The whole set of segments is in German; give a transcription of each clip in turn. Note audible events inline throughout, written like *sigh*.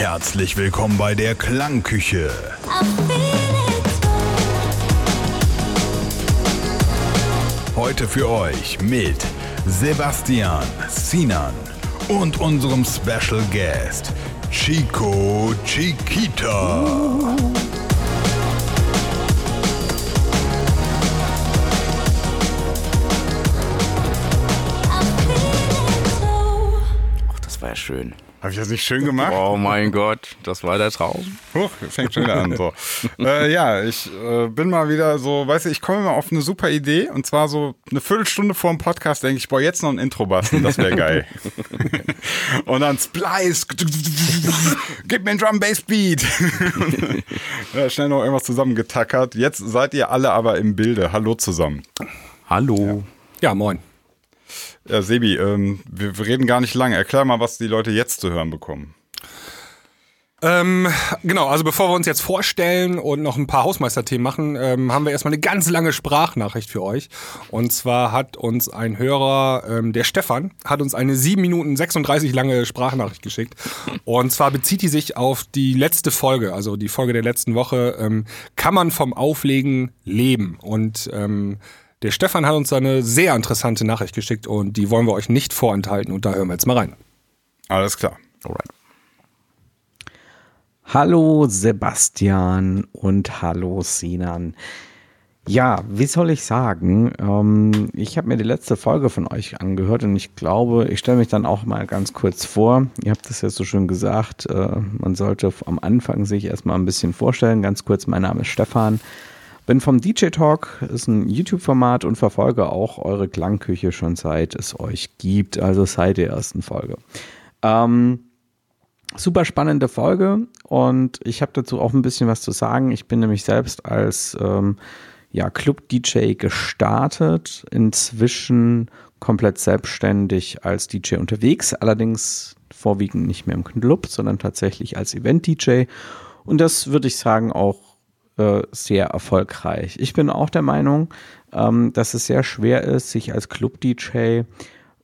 Herzlich willkommen bei der Klangküche. Heute für euch mit Sebastian, Sinan und unserem Special Guest Chico Chiquita. Ach, das war ja schön. Habe ich das nicht schön gemacht? Oh mein Gott, das war der Traum. Huch, fängt schon wieder an. So. äh, ja, ich äh, bin mal wieder so, weißt du, ich komme mal auf eine super Idee und zwar so eine Viertelstunde vor dem Podcast denke ich, boah, jetzt noch ein Intro basteln, das wäre geil. *laughs* und dann Splice, gib mir ein Drum Bass Beat. *laughs* ja, schnell noch irgendwas zusammengetackert. Jetzt seid ihr alle aber im Bilde. Hallo zusammen. Hallo. Ja, moin. Ja, Sebi, ähm, wir, wir reden gar nicht lange. Erklär mal, was die Leute jetzt zu hören bekommen. Ähm, genau, also bevor wir uns jetzt vorstellen und noch ein paar Hausmeisterthemen machen, ähm, haben wir erstmal eine ganz lange Sprachnachricht für euch. Und zwar hat uns ein Hörer, ähm, der Stefan, hat uns eine 7 Minuten 36 lange Sprachnachricht geschickt. Und zwar bezieht die sich auf die letzte Folge, also die Folge der letzten Woche, ähm, kann man vom Auflegen leben? Und ähm, der Stefan hat uns eine sehr interessante Nachricht geschickt und die wollen wir euch nicht vorenthalten und da hören wir jetzt mal rein. Alles klar. Alright. Hallo Sebastian und hallo Sinan. Ja, wie soll ich sagen? Ähm, ich habe mir die letzte Folge von euch angehört und ich glaube, ich stelle mich dann auch mal ganz kurz vor. Ihr habt es ja so schön gesagt, äh, man sollte am Anfang sich erstmal ein bisschen vorstellen. Ganz kurz, mein Name ist Stefan. Bin vom DJ Talk, ist ein YouTube-Format und verfolge auch eure Klangküche schon seit es euch gibt, also seit der ersten Folge. Ähm, super spannende Folge und ich habe dazu auch ein bisschen was zu sagen. Ich bin nämlich selbst als ähm, ja, Club-DJ gestartet, inzwischen komplett selbstständig als DJ unterwegs, allerdings vorwiegend nicht mehr im Club, sondern tatsächlich als Event-DJ. Und das würde ich sagen auch äh, sehr erfolgreich. Ich bin auch der Meinung, ähm, dass es sehr schwer ist, sich als Club-DJ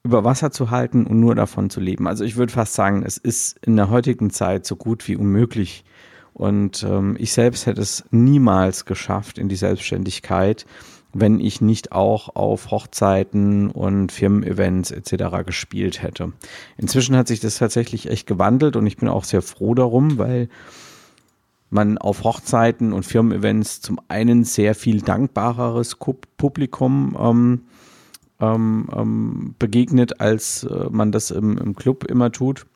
über Wasser zu halten und nur davon zu leben. Also ich würde fast sagen, es ist in der heutigen Zeit so gut wie unmöglich. Und ähm, ich selbst hätte es niemals geschafft in die Selbstständigkeit, wenn ich nicht auch auf Hochzeiten und Firmen-Events etc. gespielt hätte. Inzwischen hat sich das tatsächlich echt gewandelt und ich bin auch sehr froh darum, weil man auf Hochzeiten und Firmen-Events zum einen sehr viel dankbareres Publikum ähm, ähm, ähm, begegnet, als äh, man das im, im Club immer tut.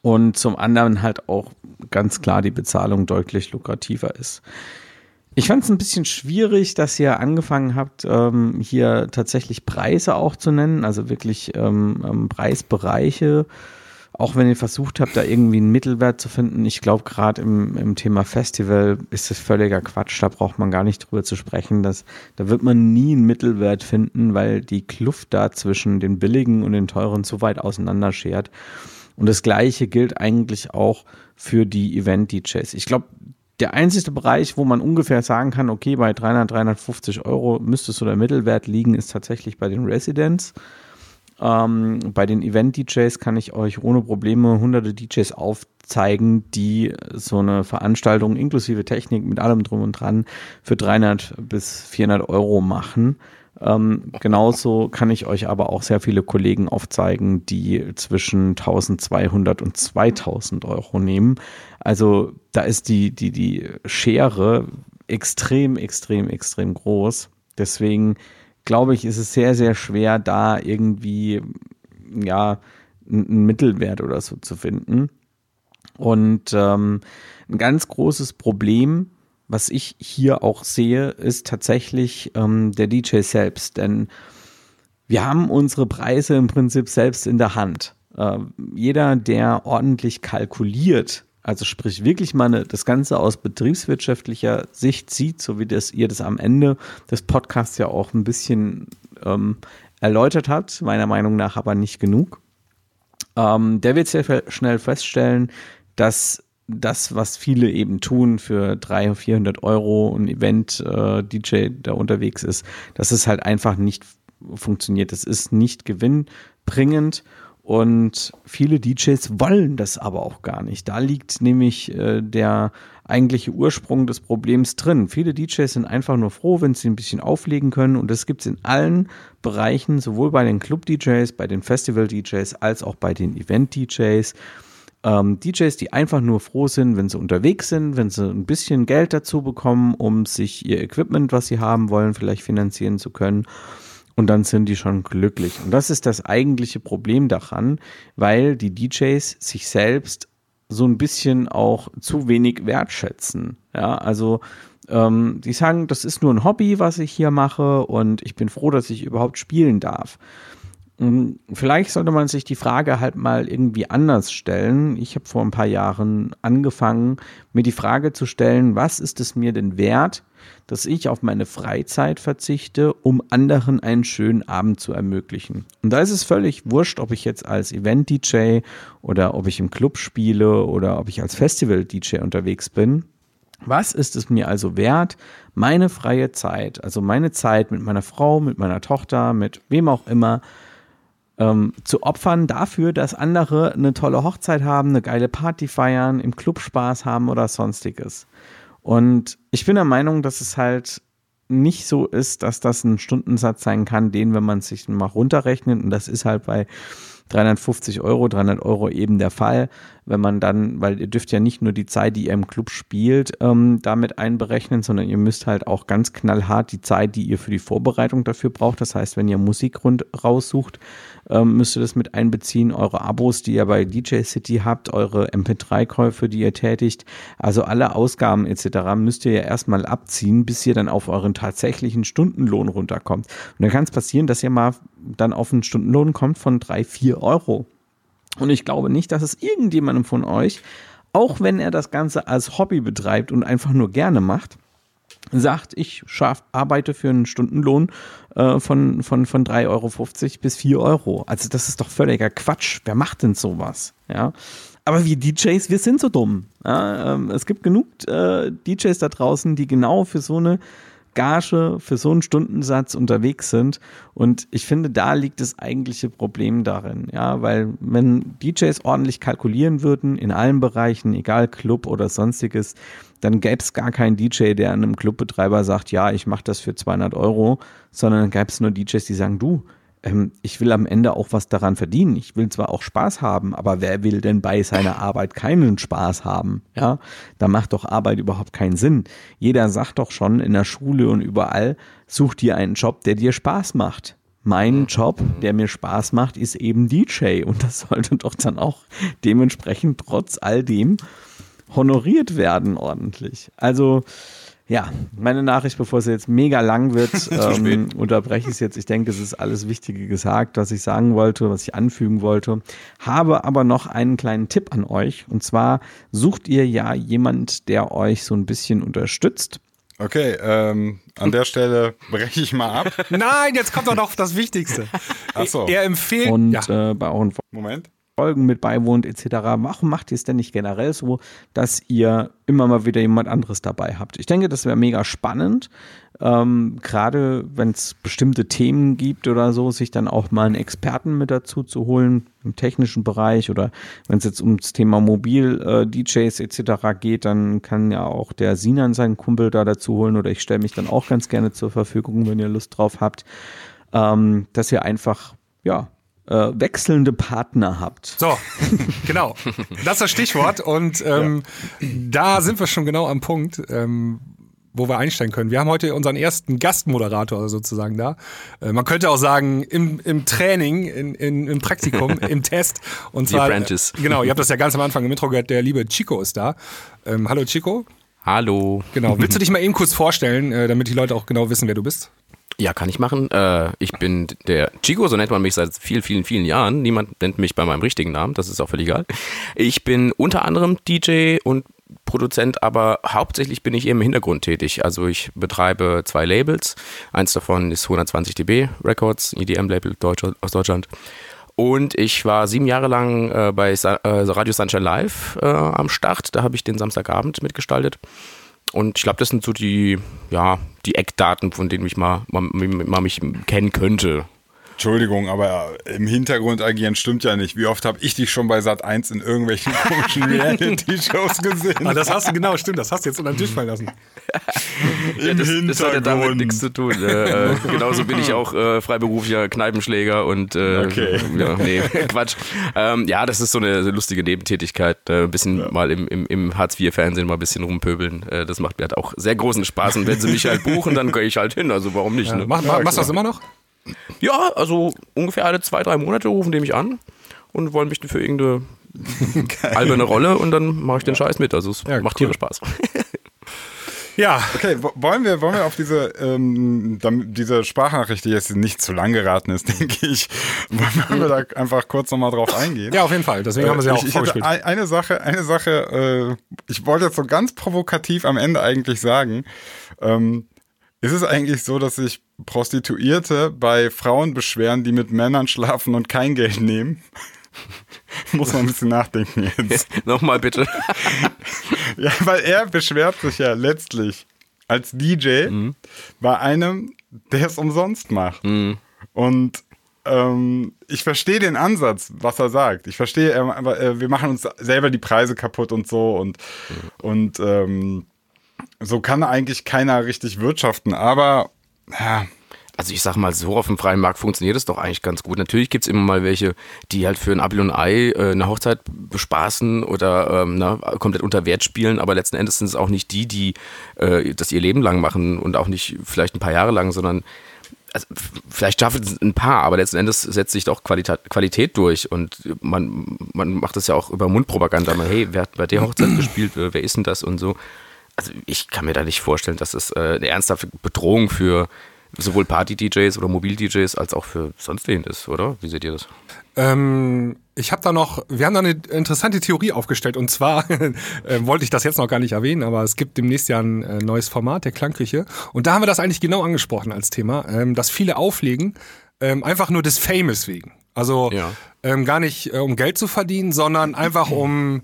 Und zum anderen halt auch ganz klar die Bezahlung deutlich lukrativer ist. Ich fand es ein bisschen schwierig, dass ihr angefangen habt, ähm, hier tatsächlich Preise auch zu nennen, also wirklich ähm, ähm, Preisbereiche. Auch wenn ihr versucht habt, da irgendwie einen Mittelwert zu finden. Ich glaube, gerade im, im Thema Festival ist das völliger Quatsch. Da braucht man gar nicht drüber zu sprechen. Das, da wird man nie einen Mittelwert finden, weil die Kluft da zwischen den billigen und den teuren so weit auseinander schert. Und das Gleiche gilt eigentlich auch für die Event-DJs. Ich glaube, der einzige Bereich, wo man ungefähr sagen kann, okay, bei 300, 350 Euro müsste so der Mittelwert liegen, ist tatsächlich bei den Residents. Ähm, bei den Event-DJs kann ich euch ohne Probleme hunderte DJs aufzeigen, die so eine Veranstaltung inklusive Technik mit allem drum und dran für 300 bis 400 Euro machen. Ähm, genauso kann ich euch aber auch sehr viele Kollegen aufzeigen, die zwischen 1200 und 2000 Euro nehmen. Also da ist die, die, die Schere extrem, extrem, extrem groß. Deswegen glaube ich, ist es sehr, sehr schwer, da irgendwie, ja, einen Mittelwert oder so zu finden. Und ähm, ein ganz großes Problem was ich hier auch sehe, ist tatsächlich ähm, der DJ selbst. Denn wir haben unsere Preise im Prinzip selbst in der Hand. Äh, jeder, der ordentlich kalkuliert, also sprich wirklich mal eine, das Ganze aus betriebswirtschaftlicher Sicht sieht, so wie das ihr das am Ende des Podcasts ja auch ein bisschen ähm, erläutert habt, meiner Meinung nach aber nicht genug. Ähm, der wird sehr schnell feststellen, dass das, was viele eben tun für 300, 400 Euro ein Event-DJ, äh, der unterwegs ist, dass es halt einfach nicht funktioniert. Es ist nicht gewinnbringend Und viele DJs wollen das aber auch gar nicht. Da liegt nämlich äh, der eigentliche Ursprung des Problems drin. Viele DJs sind einfach nur froh, wenn sie ein bisschen auflegen können. Und das gibt es in allen Bereichen, sowohl bei den Club-DJs, bei den Festival-DJs, als auch bei den Event-DJs. Ähm, DJs, die einfach nur froh sind, wenn sie unterwegs sind, wenn sie ein bisschen Geld dazu bekommen, um sich ihr Equipment, was sie haben wollen, vielleicht finanzieren zu können und dann sind die schon glücklich. Und das ist das eigentliche Problem daran, weil die DJs sich selbst so ein bisschen auch zu wenig wertschätzen. Ja, also ähm, die sagen, das ist nur ein Hobby, was ich hier mache und ich bin froh, dass ich überhaupt spielen darf. Vielleicht sollte man sich die Frage halt mal irgendwie anders stellen. Ich habe vor ein paar Jahren angefangen, mir die Frage zu stellen, was ist es mir denn wert, dass ich auf meine Freizeit verzichte, um anderen einen schönen Abend zu ermöglichen. Und da ist es völlig wurscht, ob ich jetzt als Event-DJ oder ob ich im Club spiele oder ob ich als Festival-DJ unterwegs bin. Was ist es mir also wert, meine freie Zeit, also meine Zeit mit meiner Frau, mit meiner Tochter, mit wem auch immer, ähm, zu opfern dafür, dass andere eine tolle Hochzeit haben, eine geile Party feiern, im Club Spaß haben oder sonstiges. Und ich bin der Meinung, dass es halt nicht so ist, dass das ein Stundensatz sein kann, den, wenn man sich mal runterrechnet, und das ist halt bei 350 Euro, 300 Euro eben der Fall, wenn man dann, weil ihr dürft ja nicht nur die Zeit, die ihr im Club spielt, ähm, damit einberechnen, sondern ihr müsst halt auch ganz knallhart die Zeit, die ihr für die Vorbereitung dafür braucht. Das heißt, wenn ihr Musik rund raussucht, ähm, müsst ihr das mit einbeziehen, eure Abos, die ihr bei DJ City habt, eure MP3-Käufe, die ihr tätigt, also alle Ausgaben etc. müsst ihr ja erstmal abziehen, bis ihr dann auf euren tatsächlichen Stundenlohn runterkommt. Und dann kann es passieren, dass ihr mal dann auf einen Stundenlohn kommt von drei, vier Euro. Und ich glaube nicht, dass es irgendjemandem von euch, auch wenn er das Ganze als Hobby betreibt und einfach nur gerne macht, sagt, ich schaff, arbeite für einen Stundenlohn äh, von, von, von 3,50 Euro bis 4 Euro. Also das ist doch völliger Quatsch. Wer macht denn sowas? Ja. Aber wir DJs, wir sind so dumm. Ja, ähm, es gibt genug äh, DJs da draußen, die genau für so eine Gage für so einen Stundensatz unterwegs sind. Und ich finde, da liegt das eigentliche Problem darin. Ja, weil wenn DJs ordentlich kalkulieren würden, in allen Bereichen, egal Club oder sonstiges, dann gäbe es gar keinen DJ, der einem Clubbetreiber sagt, ja, ich mache das für 200 Euro, sondern gäbe es nur DJs, die sagen, du, ähm, ich will am Ende auch was daran verdienen. Ich will zwar auch Spaß haben, aber wer will denn bei seiner Arbeit keinen Spaß haben? Ja, da macht doch Arbeit überhaupt keinen Sinn. Jeder sagt doch schon in der Schule und überall, such dir einen Job, der dir Spaß macht. Mein Job, der mir Spaß macht, ist eben DJ und das sollte doch dann auch dementsprechend trotz all dem honoriert werden ordentlich. Also ja, meine Nachricht, bevor es jetzt mega lang wird, *laughs* ähm, unterbreche ich es jetzt. Ich denke, es ist alles Wichtige gesagt, was ich sagen wollte, was ich anfügen wollte. Habe aber noch einen kleinen Tipp an euch. Und zwar sucht ihr ja jemand, der euch so ein bisschen unterstützt. Okay, ähm, an der Stelle breche ich mal ab. *laughs* Nein, jetzt kommt doch noch das Wichtigste. Ach so. Er empfiehlt. Und ja. äh, bei euren Moment. Folgen mit beiwohnt etc. Warum macht ihr es denn nicht generell so, dass ihr immer mal wieder jemand anderes dabei habt? Ich denke, das wäre mega spannend, ähm, gerade wenn es bestimmte Themen gibt oder so, sich dann auch mal einen Experten mit dazu zu holen im technischen Bereich oder wenn es jetzt ums Thema Mobil-DJs äh, etc. geht, dann kann ja auch der Sinan seinen Kumpel da dazu holen oder ich stelle mich dann auch ganz gerne zur Verfügung, wenn ihr Lust drauf habt, ähm, dass ihr einfach ja, äh, wechselnde Partner habt. So, genau. Das ist das Stichwort. Und ähm, ja. da sind wir schon genau am Punkt, ähm, wo wir einsteigen können. Wir haben heute unseren ersten Gastmoderator sozusagen da. Äh, man könnte auch sagen, im, im Training, in, in, im Praktikum, *laughs* im Test. Und zwar, The Apprentice. Äh, genau, ihr habt das ja ganz am Anfang im Intro gehört, der liebe Chico ist da. Ähm, hallo Chico. Hallo. Genau, willst du dich mal eben kurz vorstellen, äh, damit die Leute auch genau wissen, wer du bist? Ja, kann ich machen. Äh, ich bin der Chico, so nennt man mich seit vielen, vielen, vielen Jahren. Niemand nennt mich bei meinem richtigen Namen, das ist auch völlig egal. Ich bin unter anderem DJ und Produzent, aber hauptsächlich bin ich eben im Hintergrund tätig. Also ich betreibe zwei Labels. Eins davon ist 120 dB Records, EDM-Label aus Deutschland. Und ich war sieben Jahre lang äh, bei Sa äh, Radio Sunshine Live äh, am Start. Da habe ich den Samstagabend mitgestaltet. Und ich glaube, das sind so die, ja, die Eckdaten, von denen mich mal, mal, mal mich kennen könnte. Entschuldigung, aber im Hintergrund agieren stimmt ja nicht. Wie oft habe ich dich schon bei Sat 1 in irgendwelchen *laughs* komischen Reality-Shows gesehen? Ah, das hast du, genau, stimmt, das hast du jetzt unter den Tisch fallen lassen. Im das, das hat ja damit Hintergrund. nichts zu tun. Äh, äh, *laughs* genauso bin ich auch äh, freiberuflicher Kneipenschläger und äh, Okay. ja, nee, *laughs* Quatsch. Ähm, ja, das ist so eine lustige Nebentätigkeit. Äh, ein bisschen mal im, im, im Hartz-IV-Fernsehen mal ein bisschen rumpöbeln. Äh, das macht mir halt auch sehr großen Spaß. Und wenn sie mich halt buchen, dann gehe ich halt hin. Also warum nicht? Ja, Ne? mach, mach, machst du das immer noch? Ja, also ungefähr alle zwei, drei Monate rufen die mich an und wollen mich für irgendeine *laughs* alberne Rolle und dann mache ich den Scheiß mit. Also es Ja, macht cool. tierisch Spaß. *laughs* Ja, Okay, wo- wollen wir, wollen wir auf diese, ähm, damit diese Sprachnachricht, die jetzt nicht zu lang geraten ist, *laughs* denke ich, wollen wir da einfach kurz nochmal drauf eingehen? ja, auf jeden Fall. Deswegen haben wir sie Äh, auch ich, hätte vorgespielt. ein- eine Sache, eine Sache, äh, ich wollte jetzt so ganz provokativ am Ende eigentlich sagen, ähm, ist es eigentlich so, dass sich Prostituierte bei Frauen beschweren, die mit Männern schlafen und kein Geld nehmen? *laughs* Muss man ein bisschen nachdenken jetzt. *laughs* Nochmal bitte. *laughs* Ja, weil er beschwert sich ja letztlich als DJ bei einem, der es umsonst macht. Und ähm, ich verstehe den Ansatz, was er sagt. Ich verstehe, wir machen uns selber die Preise kaputt und so und, und ähm, so kann eigentlich keiner richtig wirtschaften. Aber ja, Also ich sag mal so, auf dem freien Markt funktioniert es doch eigentlich ganz gut. Natürlich gibt's immer mal welche, die halt für ein Apfel und Ei äh, eine Hochzeit bespaßen oder ähm, na, komplett unter Wert spielen, aber letzten Endes sind es auch nicht die, die äh, das ihr Leben lang machen und auch nicht vielleicht ein paar Jahre lang, sondern also, vielleicht schaffen es ein paar, aber letzten Endes setzt sich doch Qualität, Qualität durch und man, man macht das ja auch über Mundpropaganda. Man, hey, wer hat bei der Hochzeit gespielt, wer wer ist denn das und so. Also ich kann mir da nicht vorstellen, dass es äh, eine ernsthafte Bedrohung für sowohl Party-DJs oder Mobil-DJs als auch für sonst wen ist, oder? Wie seht ihr das? Ähm, ich habe da noch, wir haben da eine interessante Theorie aufgestellt und zwar *laughs* äh, wollte ich das jetzt noch gar nicht erwähnen, aber es gibt demnächst ja ein äh, neues Format der Klangküche und da haben wir das eigentlich genau angesprochen als Thema, ähm, dass viele auflegen, ähm, einfach nur des Fames wegen. Also Ja. ähm, gar nicht äh, um Geld zu verdienen, sondern einfach um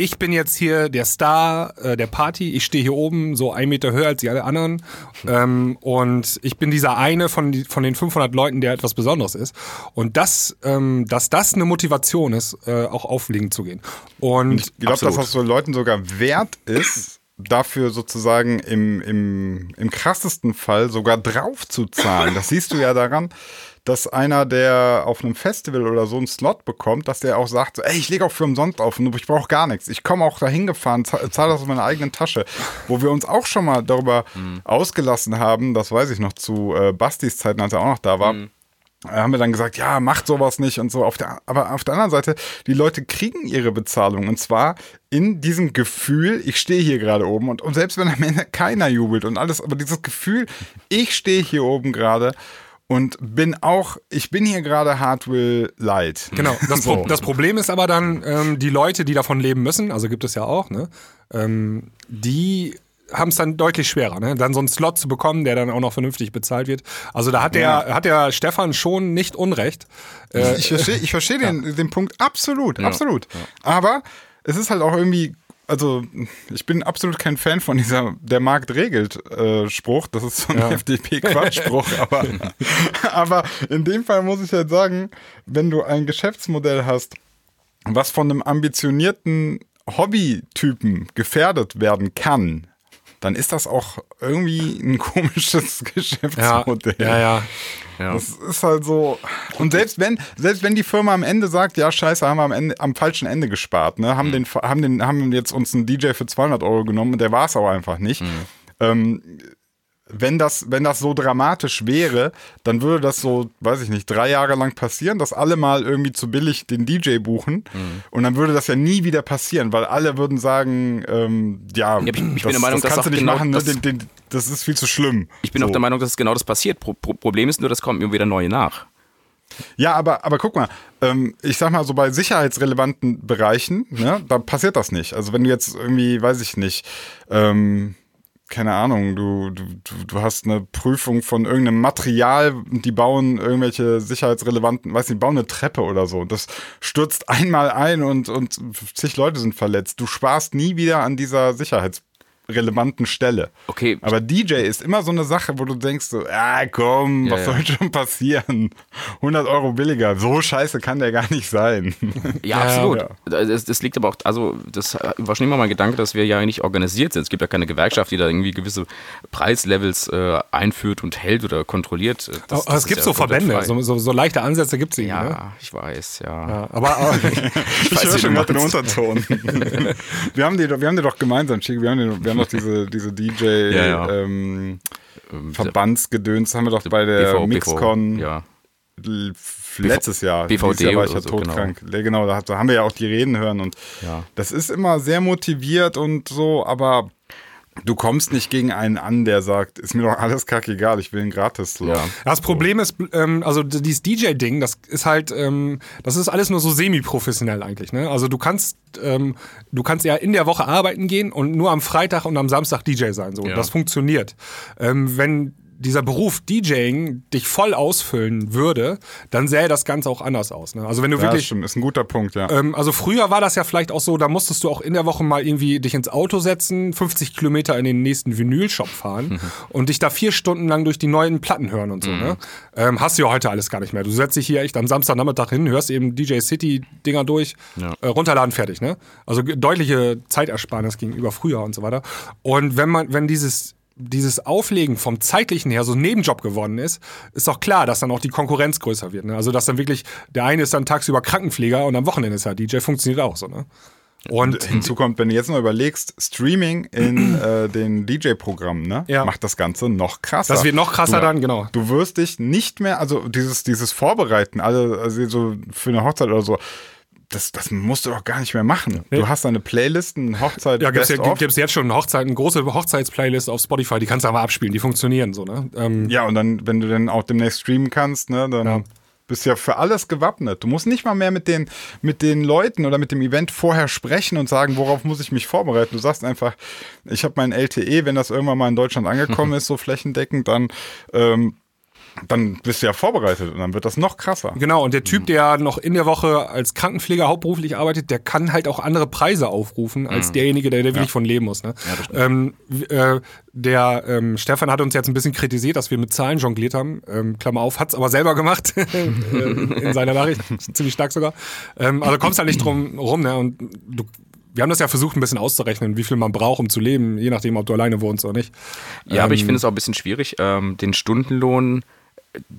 ich bin jetzt hier der Star äh, der Party, ich stehe hier oben so ein Meter höher als die alle anderen ähm, und ich bin dieser eine von, die, von den 500 Leuten, der etwas Besonderes ist und das, ähm, dass das eine Motivation ist, äh, auch auflegen zu gehen. Und ich glaube, dass das so Leuten sogar wert ist, dafür sozusagen im, im, im krassesten Fall sogar drauf zu zahlen. Das siehst du ja daran, dass einer, der auf einem Festival oder so einen Slot bekommt, dass der auch sagt, so, ey, ich lege auch für umsonst auf und ich brauche gar nichts. Ich komme auch dahin gefahren, zahle zahl das aus meiner eigenen Tasche. Wo wir uns auch schon mal darüber ausgelassen haben, das weiß ich noch zu äh, Bastis Zeiten, als er auch noch da war, haben wir dann gesagt, ja, macht sowas nicht und so. Auf der, aber auf der anderen Seite, die Leute kriegen ihre Bezahlung und zwar in diesem Gefühl, ich stehe hier gerade oben und, und selbst wenn am Ende keiner jubelt und alles, aber dieses Gefühl, ich stehe hier oben gerade und bin auch, ich bin hier gerade Hardwill Light. Genau, *laughs* das, Pro das Problem ist aber dann, ähm, die Leute, die davon leben müssen, also gibt es ja auch, ne, ähm, die haben es dann deutlich schwerer, ne? dann so einen Slot zu bekommen, der dann auch noch vernünftig bezahlt wird. Also da hat der, Ja. hat der Stefan schon nicht unrecht. Äh, Ich verstehe ich versteh den, den Punkt absolut, absolut. Aber es ist halt auch irgendwie, also ich bin absolut kein Fan von dieser der Markt regelt äh, Spruch. Das ist so ein FDP-Quatschspruch. *laughs* aber, aber in dem Fall muss ich halt sagen, wenn du ein Geschäftsmodell hast, was von einem ambitionierten Hobbytypen gefährdet werden kann, dann ist das auch irgendwie ein *laughs* komisches ja, Geschäftsmodell. ja, ja. Ja. Das ist halt so. Und selbst wenn, selbst wenn die Firma am Ende sagt, ja, scheiße, haben wir am Ende, am falschen Ende gespart, ne, haben den, haben den, haben jetzt uns einen DJ für 200 Euro genommen und der war es auch einfach nicht. Ähm, wenn das, wenn das so dramatisch wäre, dann würde das so, weiß ich nicht, drei Jahre lang passieren, dass alle mal irgendwie zu billig den DJ buchen und dann würde das ja nie wieder passieren, weil alle würden sagen, ähm, ja, ich- ich bin das, der Meinung, das kannst du nicht genau machen, ne? das- den, den, das ist viel zu schlimm. Ich bin so. auch der Meinung, dass genau das passiert. Pro Pro Problem ist nur, das kommen immer wieder neue nach. Ja, aber, aber guck mal, ähm, ich sag mal so bei sicherheitsrelevanten Bereichen, ne, da passiert das nicht. Also wenn du jetzt irgendwie, weiß ich nicht, ähm, keine Ahnung, du, du, du- hast eine Prüfung von irgendeinem Material, die bauen irgendwelche sicherheitsrelevanten, weiß nicht, bauen eine Treppe oder so. Das stürzt einmal ein und, und zig Leute sind verletzt. Du sparst nie wieder an dieser Sicherheits relevanten Stelle. Okay. Aber DJ ist immer so eine Sache, wo du denkst so, ah komm, Ja, was ja. soll schon passieren? 100 Euro billiger, so scheiße kann der gar nicht sein. *laughs* Ja, absolut. ja. Das, das liegt aber auch, also das war schon immer mein Gedanke, dass wir ja nicht organisiert sind. Es gibt ja keine Gewerkschaft, die da irgendwie gewisse Preislevels äh, einführt und hält oder kontrolliert. Das, Aber das es gibt ja so Verbände, so, so, so leichte Ansätze gibt es irgendwie. ja, Ne? ich weiß, ja. Ja, aber, *laughs* aber Ich weiß, höre schon gerade den. Unterton. *laughs* wir, haben die, doch- wir haben die doch gemeinsam, Chico, wir haben, die, wir haben doch diese, diese DJ *laughs* Ja, ja. Ähm, Ähm, Verbandsgedöns, haben wir doch bei der BV, Mixcon ja. letztes Jahr. BVD Jahr war ich ja so, todkrank. Ja, Genau, da, haben wir ja auch die Reden hören und Ja. das ist immer sehr motiviert und so, aber du kommst nicht gegen einen an, der sagt, ist mir doch alles kackegal, ich will einen Gratis-Slot. Ja. Das Problem ist, ähm, also dieses DJ-Ding, das ist halt, ähm, das ist alles nur so semi-professionell eigentlich. Ne? Also du kannst, ähm, du kannst ja in der Woche arbeiten gehen und nur am Freitag und am Samstag DJ sein. So, Ja. das funktioniert. Ähm, wenn dieser Beruf DJing dich voll ausfüllen würde, dann sähe das Ganze auch anders aus. Ne? Also wenn du Ja, das wirklich stimmt, ist ein guter Punkt, ja. ähm, also früher war das ja vielleicht auch so, da musstest du auch in der Woche mal irgendwie dich ins Auto setzen, 50 Kilometer in den nächsten Vinylshop fahren und dich da vier Stunden lang durch die neuen Platten hören und so. Ne? Ähm, hast du ja heute alles gar nicht mehr. Du setzt dich hier echt am Samstagnachmittag hin, hörst eben DJ City Dinger durch, Ja. äh, runterladen, fertig. Ne? Also deutliche Zeitersparnis gegenüber früher und so weiter. Und wenn man, wenn dieses dieses Auflegen vom zeitlichen her so ein Nebenjob geworden ist, ist doch klar, dass dann auch die Konkurrenz größer wird. Ne? Also dass dann wirklich, der eine ist dann tagsüber Krankenpfleger und am Wochenende ist er DJ, funktioniert auch so. Ne? Und Hinzu kommt, wenn du jetzt mal überlegst, Streaming in *clears throat* äh, den DJ-Programmen, ne, Ja. macht das Ganze noch krasser. Das wird noch krasser du, dann, genau. Du wirst dich nicht mehr, also dieses, dieses Vorbereiten, alle, also so für eine Hochzeit oder so, das, das musst du doch gar nicht mehr machen. Du hast deine Playlisten, Hochzeit, ja, gibt's, ja, Best of. gibt's jetzt schon Hochzeiten, große Hochzeitsplaylist auf Spotify, die kannst du aber abspielen, die funktionieren so, ne? Ähm, Ja, und dann, wenn du dann auch demnächst streamen kannst, ne, dann Ja. bist du ja für alles gewappnet. Du musst nicht mal mehr mit den, mit den Leuten oder mit dem Event vorher sprechen und sagen, worauf muss ich mich vorbereiten. Du sagst einfach, ich habe mein LTE, wenn das irgendwann mal in Deutschland angekommen *laughs* ist, so flächendeckend, dann, ähm, dann bist du ja vorbereitet und dann wird das noch krasser. Genau, und der Mhm. Typ, der noch in der Woche als Krankenpfleger hauptberuflich arbeitet, der kann halt auch andere Preise aufrufen als Mhm. derjenige, der, der wirklich von leben muss. Ne? ähm, w- äh, der ähm, Stefan hat uns jetzt ein bisschen kritisiert, dass wir mit Zahlen jongliert haben. Ähm, Klammer auf, hat's aber selber gemacht *laughs* ähm, in seiner Nachricht, *laughs* ziemlich stark sogar. Ähm, also kommst halt nicht drum rum. Ne? Und du, wir haben das ja versucht, ein bisschen auszurechnen, wie viel man braucht, um zu leben, je nachdem, ob du alleine wohnst oder nicht. Ja, aber ich Ähm, finde es auch ein bisschen schwierig, ähm, den Stundenlohn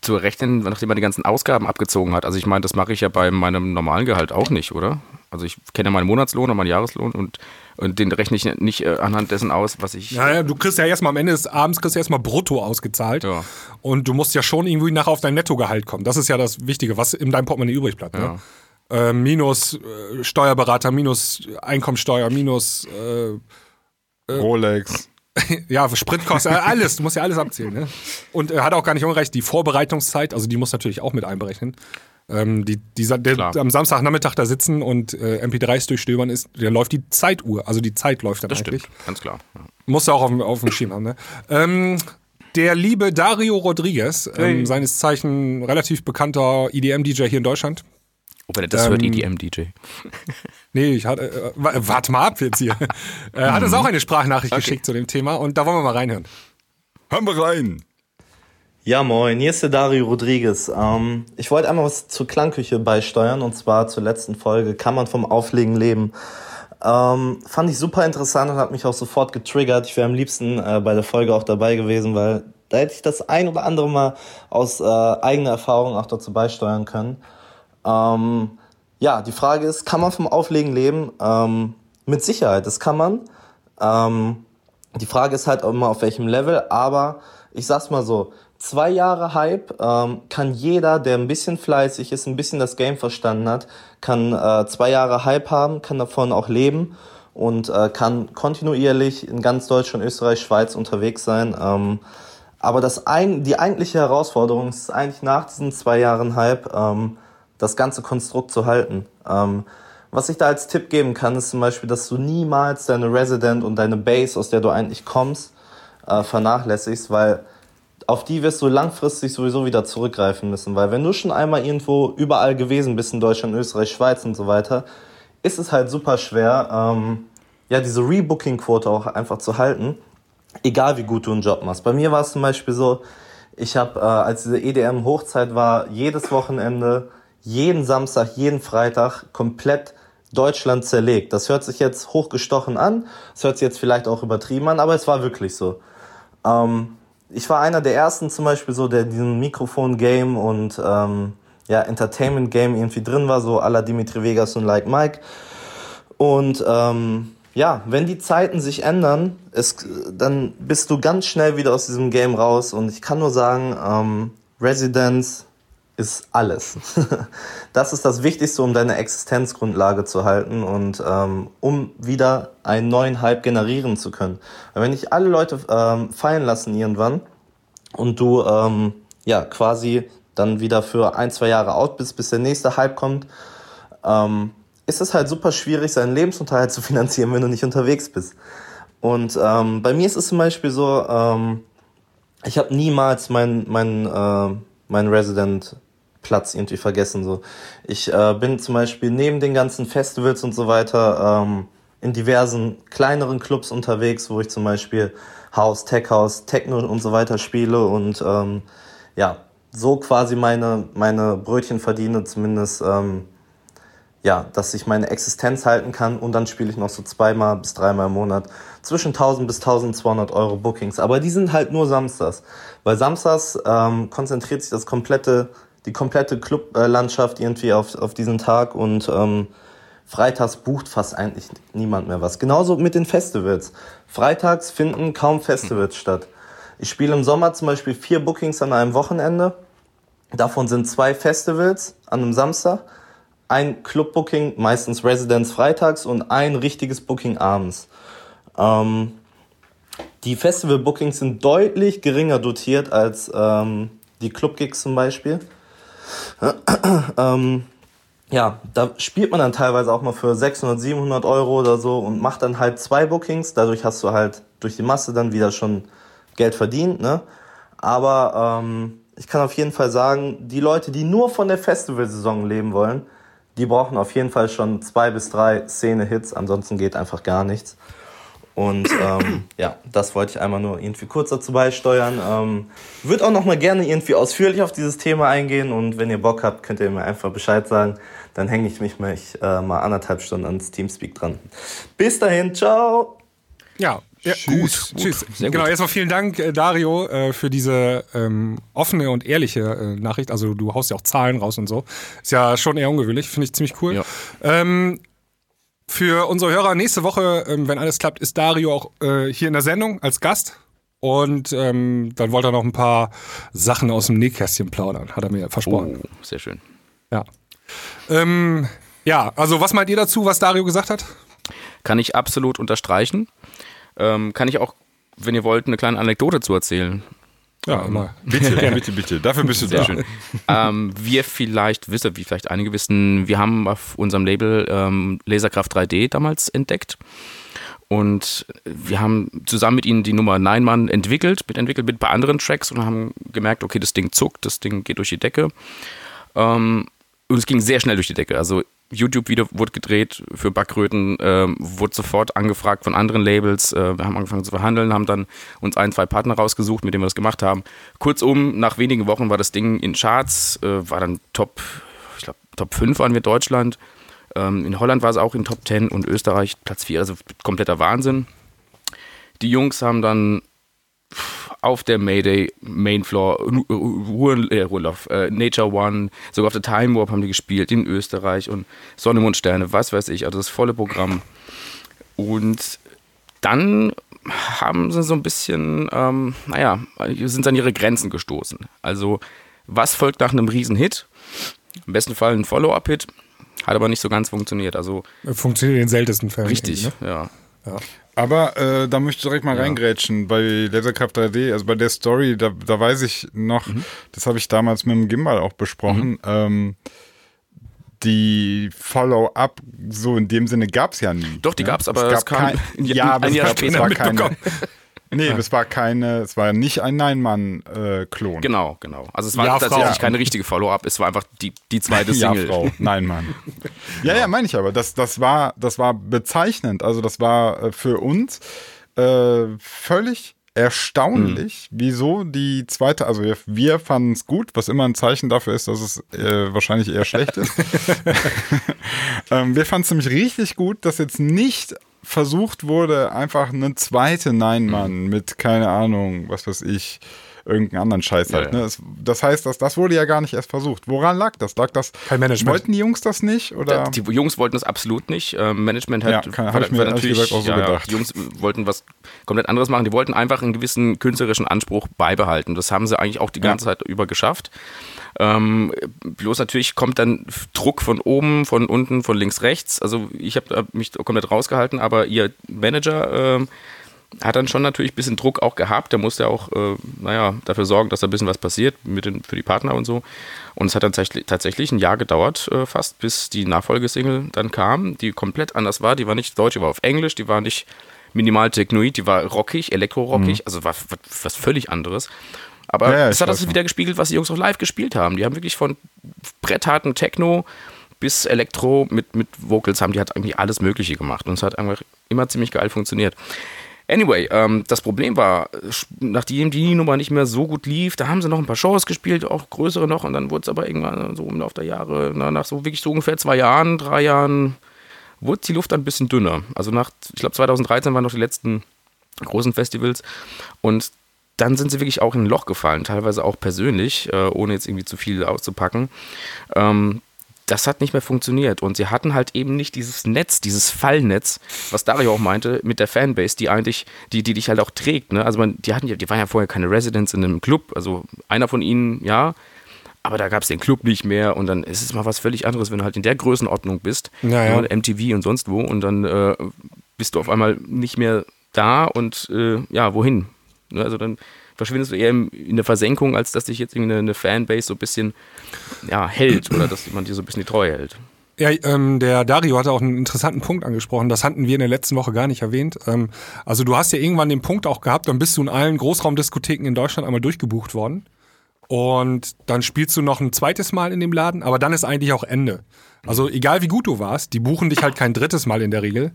zu rechnen, nachdem man die ganzen Ausgaben abgezogen hat. Also ich meine, das mache ich ja bei meinem normalen Gehalt auch nicht, oder? Also ich kenne ja meinen Monatslohn und meinen Jahreslohn und, und den rechne ich nicht äh, anhand dessen aus, was ich... Ja, ja, du kriegst ja erstmal am Ende des Abends kriegst du erstmal brutto ausgezahlt. Ja. Und du musst ja schon irgendwie nachher auf dein Nettogehalt kommen. Das ist ja das Wichtige, was in deinem Portemonnaie übrig bleibt. Ne? Äh, minus äh, Steuerberater, minus Einkommensteuer, minus äh, Rolex. *laughs* ja, Spritkosten, äh, alles. Du musst ja alles abzählen. Ne? Und er hat auch gar nicht unrecht, die Vorbereitungszeit, also die muss natürlich auch mit einberechnen. Ähm, die, dieser, der Klar. am Samstagnachmittag da sitzen und äh, MP3s durchstöbern ist, der läuft die Zeituhr. Also die Zeit läuft dann Das eigentlich. stimmt, ganz klar. Ja. Muss er auch auf, dem- auf dem Schirm haben, ne? Ähm, der liebe Dario Rodriguez, ähm, seines Zeichen relativ bekannter EDM-DJ hier in Deutschland. Oh, wenn er das hört, Ähm, EDM-DJ. *laughs* Nee, ich hatte, äh, wa- warte mal ab jetzt hier. äh, *laughs* hat uns auch eine Sprachnachricht geschickt zu dem Thema und da wollen wir mal reinhören. Hören wir rein. Ja, moin, hier ist der Dario Rodriguez. Ähm, ich wollte einmal was zur Klangküche beisteuern und zwar zur letzten Folge Kann man vom Auflegen leben? Ähm, fand ich super interessant und hat mich auch sofort getriggert. Ich wäre am liebsten äh, bei der Folge auch dabei gewesen, weil da hätte ich das ein oder andere Mal aus äh, eigener Erfahrung auch dazu beisteuern können. Ähm, ja, die Frage ist, kann man vom Auflegen leben? Ähm, mit Sicherheit, das kann man. Ähm, die Frage ist halt immer auf welchem Level, aber ich sag's mal so, zwei Jahre Hype ähm, kann jeder, der ein bisschen fleißig ist, ein bisschen das Game verstanden hat, kann äh, zwei Jahre Hype haben, kann davon auch leben und äh, kann kontinuierlich in ganz Deutschland, Österreich, Schweiz unterwegs sein. Ähm, aber das ein, die eigentliche Herausforderung ist eigentlich nach diesen zwei Jahren Hype, ähm, das ganze Konstrukt zu halten. Ähm, was ich da als Tipp geben kann, ist zum Beispiel, dass du niemals deine Resident und deine Base, aus der du eigentlich kommst, äh, vernachlässigst, weil auf die wirst du langfristig sowieso wieder zurückgreifen müssen. Weil wenn du schon einmal irgendwo überall gewesen bist in Deutschland, Österreich, Schweiz und so weiter, ist es halt super schwer, ähm, ja, diese Rebooking-Quote auch einfach zu halten, egal wie gut du einen Job machst. Bei mir war es zum Beispiel so, ich habe, äh, als diese EDM-Hochzeit war, jedes Wochenende, jeden Samstag, jeden Freitag komplett Deutschland zerlegt. Das hört sich jetzt hochgestochen an, das hört sich jetzt vielleicht auch übertrieben an, aber es war wirklich so. Ähm, ich war einer der ersten zum Beispiel so, der diesen Mikrofon-Game und ähm, ja, Entertainment-Game irgendwie drin war, so à la Dimitri Vegas und Like Mike. Und ähm, ja, wenn die Zeiten sich ändern, es, dann bist du ganz schnell wieder aus diesem Game raus. Und ich kann nur sagen, ähm, Residence ist alles. *laughs* das ist das Wichtigste, um deine Existenzgrundlage zu halten und ähm, um wieder einen neuen Hype generieren zu können. Wenn dich alle Leute ähm, fallen lassen irgendwann und du ähm, ja quasi dann wieder für ein, zwei Jahre out bist, bis der nächste Hype kommt, ähm, ist es halt super schwierig, seinen Lebensunterhalt *laughs* zu finanzieren, wenn du nicht unterwegs bist. Und ähm, bei mir ist es zum Beispiel so, ähm, ich habe niemals meinen mein, äh, mein Resident-Platz irgendwie vergessen. So. Ich äh, bin zum Beispiel neben den ganzen Festivals und so weiter ähm, in diversen kleineren Clubs unterwegs, wo ich zum Beispiel House, Tech House, Techno und so weiter spiele und ähm, ja, so quasi meine, meine Brötchen verdiene, zumindest ähm, ja, dass ich meine Existenz halten kann und dann spiele ich noch so zweimal bis dreimal im Monat zwischen 1000 bis 1200 Euro Bookings. Aber die sind halt nur samstags, weil samstags ähm, konzentriert sich das komplette, die komplette Clublandschaft irgendwie auf, auf diesen Tag und ähm, freitags bucht fast eigentlich niemand mehr was. Genauso mit den Festivals. Freitags finden kaum Festivals statt. Ich spiele im Sommer zum Beispiel vier Bookings an einem Wochenende. Davon sind zwei Festivals an einem Samstag ein Club-Booking, meistens Residence freitags und ein richtiges Booking abends. Ähm, die Festival-Bookings sind deutlich geringer dotiert als ähm, die Club-Gigs zum Beispiel. *clears throat* ähm, ja, da spielt man dann teilweise auch mal für 600, 700 Euro oder so und macht dann halt zwei Bookings. Dadurch hast du halt durch die Masse dann wieder schon Geld verdient. Ne? Aber ähm, ich kann auf jeden Fall sagen, die Leute, die nur von der Festivalsaison leben wollen, die brauchen auf jeden Fall schon zwei bis drei Szene-Hits, ansonsten geht einfach gar nichts. Und ähm, ja, das wollte ich einmal nur irgendwie kurz dazu beisteuern. Ähm, Würde auch noch mal gerne irgendwie ausführlich auf dieses Thema eingehen und wenn ihr Bock habt, könnt ihr mir einfach Bescheid sagen. Dann hänge ich mich mal, ich, äh, mal anderthalb Stunden ans Teamspeak dran. Bis dahin, ciao! Ja, ja, Tschüss. gut. Tschüss. Sehr genau, gut. erstmal vielen Dank, äh, Dario, äh, für diese ähm, offene und ehrliche äh, Nachricht. Also du haust ja auch Zahlen raus und so. Ist ja schon eher ungewöhnlich, finde ich ziemlich cool. Ja. Ähm, für unsere Hörer nächste Woche, ähm, wenn alles klappt, ist Dario auch äh, hier in der Sendung als Gast. Und ähm, dann wollte er noch ein paar Sachen aus dem Nähkästchen plaudern, hat er mir versprochen. Oh, sehr schön. Ja. Ähm, ja, also was meint ihr dazu, was Dario gesagt hat? Kann ich absolut unterstreichen. Ähm, kann ich auch, wenn ihr wollt, eine kleine Anekdote zu erzählen. Ja, immer. Bitte, *laughs* bitte, bitte. Dafür bist du Sehr da. schön. ähm, wir vielleicht wissen, wie vielleicht einige wissen, wir haben auf unserem Label ähm, Laserkraft 3D damals entdeckt. Und wir haben zusammen mit ihnen die Nummer Neinmann entwickelt, mitentwickelt mit ein paar anderen Tracks und haben gemerkt, okay, das Ding zuckt, das Ding geht durch die Decke. Ähm, und es ging sehr schnell durch die Decke. Also YouTube-Video wurde gedreht für Backröten, ähm, wurde sofort angefragt von anderen Labels. Äh, wir haben angefangen zu verhandeln, haben dann uns ein, zwei Partner rausgesucht, mit denen wir das gemacht haben. Kurzum, nach wenigen Wochen war das Ding in Charts, äh, war dann Top, ich glaube, Top 5 waren wir Deutschland. Ähm, in Holland war es auch in Top 10 und Österreich Platz 4, also kompletter Wahnsinn. Die Jungs haben dann auf der Mayday Mainfloor, Ruhr, äh, Ruhrlauf, äh, Nature One, sogar auf der Time Warp haben die gespielt in Österreich und Sonne, Mond, Sterne, was weiß ich, also das volle Programm. Und dann haben sie so ein bisschen, ähm, naja, sind an ihre Grenzen gestoßen. Also, was folgt nach einem Riesenhit? Im besten Fall ein Follow-up-Hit, hat aber nicht so ganz funktioniert. Also, Funktioniert in den seltensten Fällen. richtig, ne? ja. Aber äh, da möchte ich direkt mal reingrätschen bei Lasercraft 3D, also bei der Story, da, da weiß ich noch, das habe ich damals mit dem Gimbal auch besprochen, ähm, die Follow-up, so in dem Sinne gab es ja nie. Doch, die ne? gab's, aber es es gab kam kein, *laughs* ein- ja, ein es Jahr gab, es später mitbekommen. *laughs* Nee, das war keine, es war nicht ein Nein-Mann-Klon. Genau, genau. Also es war Ja, tatsächlich Frau. keine richtige Follow-up, es war einfach die, die zweite *laughs* Ja, Single. Frau. Nein, Mann. *laughs* Ja, ja, meine ich aber. Das, das, war, das war bezeichnend. Also, das war äh, für uns äh, völlig erstaunlich, wieso die zweite, also wir, wir fanden es gut, was immer ein Zeichen dafür ist, dass es äh, wahrscheinlich eher schlecht ist. *laughs* ähm, wir fanden es nämlich richtig gut, dass jetzt nicht versucht wurde, einfach eine zweite Nein-Mann mit, keine Ahnung, was weiß ich, irgendeinen anderen Scheiß Ja, halt. ja. Ne? Das heißt, das, das wurde ja gar nicht erst versucht. Woran lag das? Lag das? Kein Management. Wollten die Jungs das nicht? Oder? Die Jungs wollten das absolut nicht. Ähm, Management hat, Ja, kann- hab ich mir ehrlich gesagt auch so ja, ja, gedacht. Die Jungs wollten was komplett anderes machen. Die wollten einfach einen gewissen künstlerischen Anspruch beibehalten. Das haben sie eigentlich auch die ganze Zeit über geschafft. Ähm, bloß natürlich kommt dann Druck von oben, von unten, von links, rechts. Also ich habe mich komplett rausgehalten, aber ihr Manager ähm, hat dann schon natürlich ein bisschen Druck auch gehabt. Der musste auch, äh, naja, dafür sorgen, dass da ein bisschen was passiert mit den, für die Partner und so. Und es hat dann tatsächlich- ein Jahr gedauert, äh, fast, bis die Nachfolgesingle dann kam, die komplett anders war. Die war nicht deutsch, die war auf Englisch, die war nicht minimal technoid, die war rockig, elektro-rockig, also war was völlig anderes. Aber. Ja, es hat das wieder gespiegelt, was die Jungs auch live gespielt haben. Die haben wirklich von brettharten Techno bis Elektro mit, mit Vocals haben die hat eigentlich alles Mögliche gemacht. Und es hat einfach immer ziemlich geil funktioniert. Anyway, ähm, das Problem war, nachdem die Nummer nicht mehr so gut lief, da haben sie noch ein paar Shows gespielt, auch größere noch, und dann wurde es aber irgendwann so im Laufe der Jahre, na, nach so wirklich so ungefähr zwei Jahren, drei Jahren, wurde die Luft ein bisschen dünner. Also nach, ich glaube 2013 waren noch die letzten großen Festivals und dann sind sie wirklich auch in ein Loch gefallen, teilweise auch persönlich, äh, ohne jetzt irgendwie zu viel auszupacken. Ähm, das hat nicht mehr funktioniert und sie hatten halt eben nicht dieses Netz, dieses Fallnetz, was Dario auch meinte, mit der Fanbase, die eigentlich, die, die dich halt auch trägt. Ne? Also man, die hatten ja, die waren ja vorher keine Residents in einem Club, also einer von ihnen, ja, aber da gab es den Club nicht mehr und dann ist es mal was völlig anderes, wenn du halt in der Größenordnung bist, Ja, ja. MTV und sonst wo und dann äh, bist du auf einmal nicht mehr da und äh, ja, wohin? Ne, also dann verschwindest du eher in der Versenkung, als dass dich jetzt eine Fanbase so ein bisschen ja, hält oder dass jemand dir so ein bisschen die Treue hält. Ja, ähm, der Dario hatte auch einen interessanten Punkt angesprochen. Das hatten wir in der letzten Woche gar nicht erwähnt. Ähm, also du hast ja irgendwann den Punkt auch gehabt, dann bist du in allen Großraumdiskotheken in Deutschland einmal durchgebucht worden. Und dann spielst du noch ein zweites Mal in dem Laden, aber dann ist eigentlich auch Ende. Also egal wie gut du warst, die buchen dich halt kein drittes Mal in der Regel,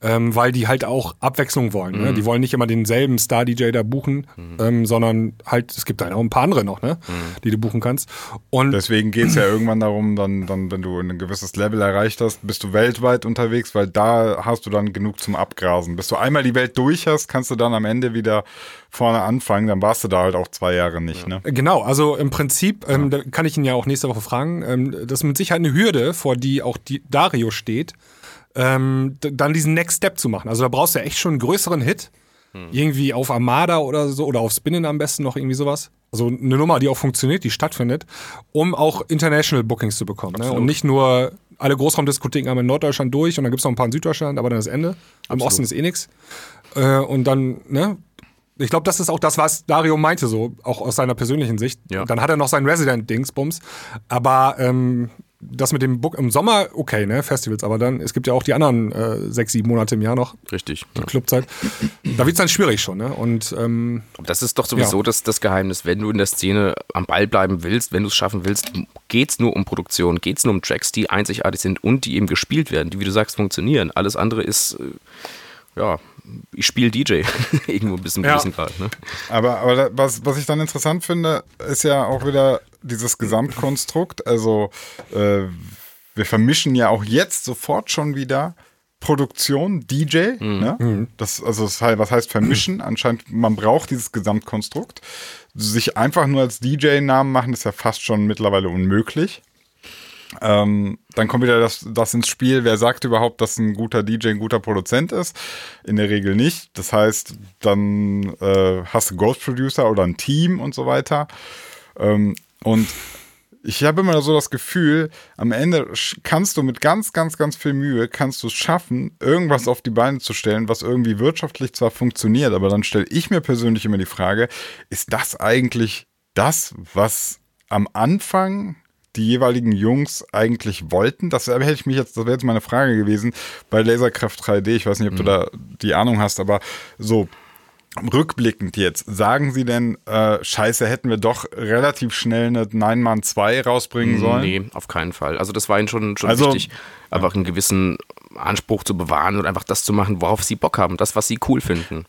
ähm, weil die halt auch Abwechslung wollen. Ne? Die wollen nicht immer denselben Star-DJ da buchen, ähm, sondern halt, es gibt halt auch ein paar andere noch, ne? die du buchen kannst. Und Deswegen geht es ja *clears throat* irgendwann darum, dann, dann, wenn du ein gewisses Level erreicht hast, bist du weltweit unterwegs, weil da hast du dann genug zum Abgrasen. Bis du einmal die Welt durch hast, kannst du dann am Ende wieder vorne anfangen, dann warst du da halt auch zwei Jahre nicht. Ne? Genau, also im Prinzip, ähm, da kann ich ihn ja auch nächste Woche fragen, ähm, das ist mit Sicherheit eine Hürde, vor die auch die Dario steht, ähm, dann diesen Next Step zu machen. Also da brauchst du echt schon einen größeren Hit, irgendwie auf Armada oder so, oder auf Spinnen am besten noch irgendwie sowas. Also eine Nummer, die auch funktioniert, die stattfindet, um auch International Bookings zu bekommen. Ne? Und nicht nur alle Großraumdiskotheken haben in Norddeutschland durch und dann gibt es noch ein paar in Süddeutschland, aber dann ist Ende. Im Osten ist eh nix. Äh, und dann, ne, ich glaube, das ist auch das, was Dario meinte, so, auch aus seiner persönlichen Sicht. Ja. Dann hat er noch seinen Resident-Dingsbums. Aber ähm, das mit dem Book im Sommer, okay, ne, Festivals, aber dann, es gibt ja auch die anderen äh, sechs, sieben Monate im Jahr noch, Richtig. die Clubzeit. Da wird's dann schwierig schon, ne? Und ähm, Das ist doch sowieso Ja. das, das Geheimnis. Wenn du in der Szene am Ball bleiben willst, wenn du es schaffen willst, geht's nur um Produktion, geht's nur um Tracks, die einzigartig sind und die eben gespielt werden, die, wie du sagst, funktionieren. Alles andere ist, äh, ja, ich spiele DJ *laughs* irgendwo ein bisschen Ja. Grad. Ne? Aber, aber da, was, was ich dann interessant finde, ist ja auch wieder dieses Gesamtkonstrukt. Also äh, wir vermischen ja auch jetzt sofort schon wieder Produktion, DJ. Ne? Das, also das heißt, was heißt vermischen? *clears throat* Anscheinend, man braucht dieses Gesamtkonstrukt. Sich einfach nur als DJ-Namen machen, ist ja fast schon mittlerweile unmöglich. Ähm, dann kommt wieder das, das ins Spiel, wer sagt überhaupt, dass ein guter DJ ein guter Produzent ist? In der Regel nicht. Das heißt, dann äh, hast du Ghost Producer oder ein Team und so weiter. Ähm, und ich habe immer so das Gefühl, am Ende kannst du mit ganz, ganz, ganz viel Mühe, kannst du es schaffen, irgendwas auf die Beine zu stellen, was irgendwie wirtschaftlich zwar funktioniert, aber dann stelle ich mir persönlich immer die Frage, ist das eigentlich das, was am Anfang die jeweiligen Jungs eigentlich wollten? Das hätte ich mich jetzt, das wäre jetzt meine Frage gewesen bei Laserkraft 3D. Ich weiß nicht, ob du da die Ahnung hast, aber so, rückblickend jetzt, sagen Sie denn, äh, scheiße, hätten wir doch relativ schnell eine Nine Man 2 rausbringen sollen? Nee, auf keinen Fall. Also das war ihnen schon, schon Also- wichtig, einfach einen gewissen Anspruch zu bewahren und einfach das zu machen, worauf sie Bock haben, das, was sie cool finden.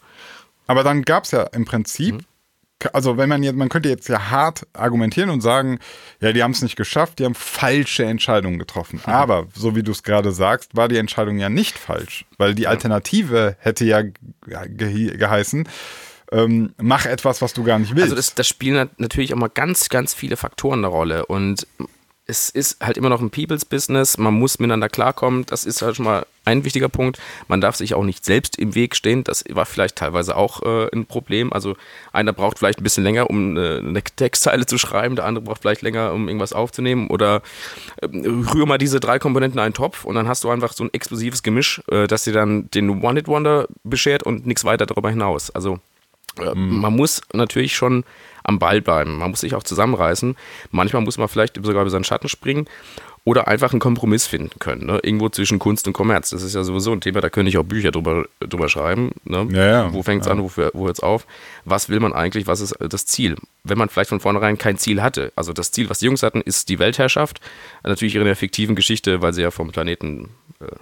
Aber dann gab es ja im Prinzip, also wenn man jetzt, man könnte jetzt ja hart argumentieren und sagen, ja, die haben es nicht geschafft, die haben falsche Entscheidungen getroffen. Aber so wie du es gerade sagst, war die Entscheidung ja nicht falsch, weil die Alternative hätte ja ge geheißen, ähm, mach etwas, was du gar nicht willst. Also das, das spielen nat- natürlich auch mal ganz, ganz viele Faktoren eine Rolle und es ist halt immer noch ein People's Business, man muss miteinander klarkommen, das ist halt schon mal ein wichtiger Punkt. Man darf sich auch nicht selbst im Weg stehen, das war vielleicht teilweise auch äh, ein Problem. Also einer braucht vielleicht ein bisschen länger, um äh, eine Textzeile zu schreiben, der andere braucht vielleicht länger, um irgendwas aufzunehmen oder ähm, rühr mal diese drei Komponenten in einen Topf und dann hast du einfach so ein explosives Gemisch, äh, das dir dann den One-Hit-Wonder beschert und nichts weiter darüber hinaus. Also äh, man muss natürlich schon am Ball bleiben. Man muss sich auch zusammenreißen. Manchmal muss man vielleicht sogar über seinen Schatten springen oder einfach einen Kompromiss finden können. Ne? Irgendwo zwischen Kunst und Kommerz. Das ist ja sowieso ein Thema, da könnte ich auch Bücher drüber, drüber schreiben. Ne? Ja, ja. Wo fängt es an, wo, wo hört es auf? Was will man eigentlich? Was ist das Ziel? Wenn man vielleicht von vornherein kein Ziel hatte. Also das Ziel, was die Jungs hatten, ist die Weltherrschaft. Natürlich in der fiktiven Geschichte, weil sie ja vom Planeten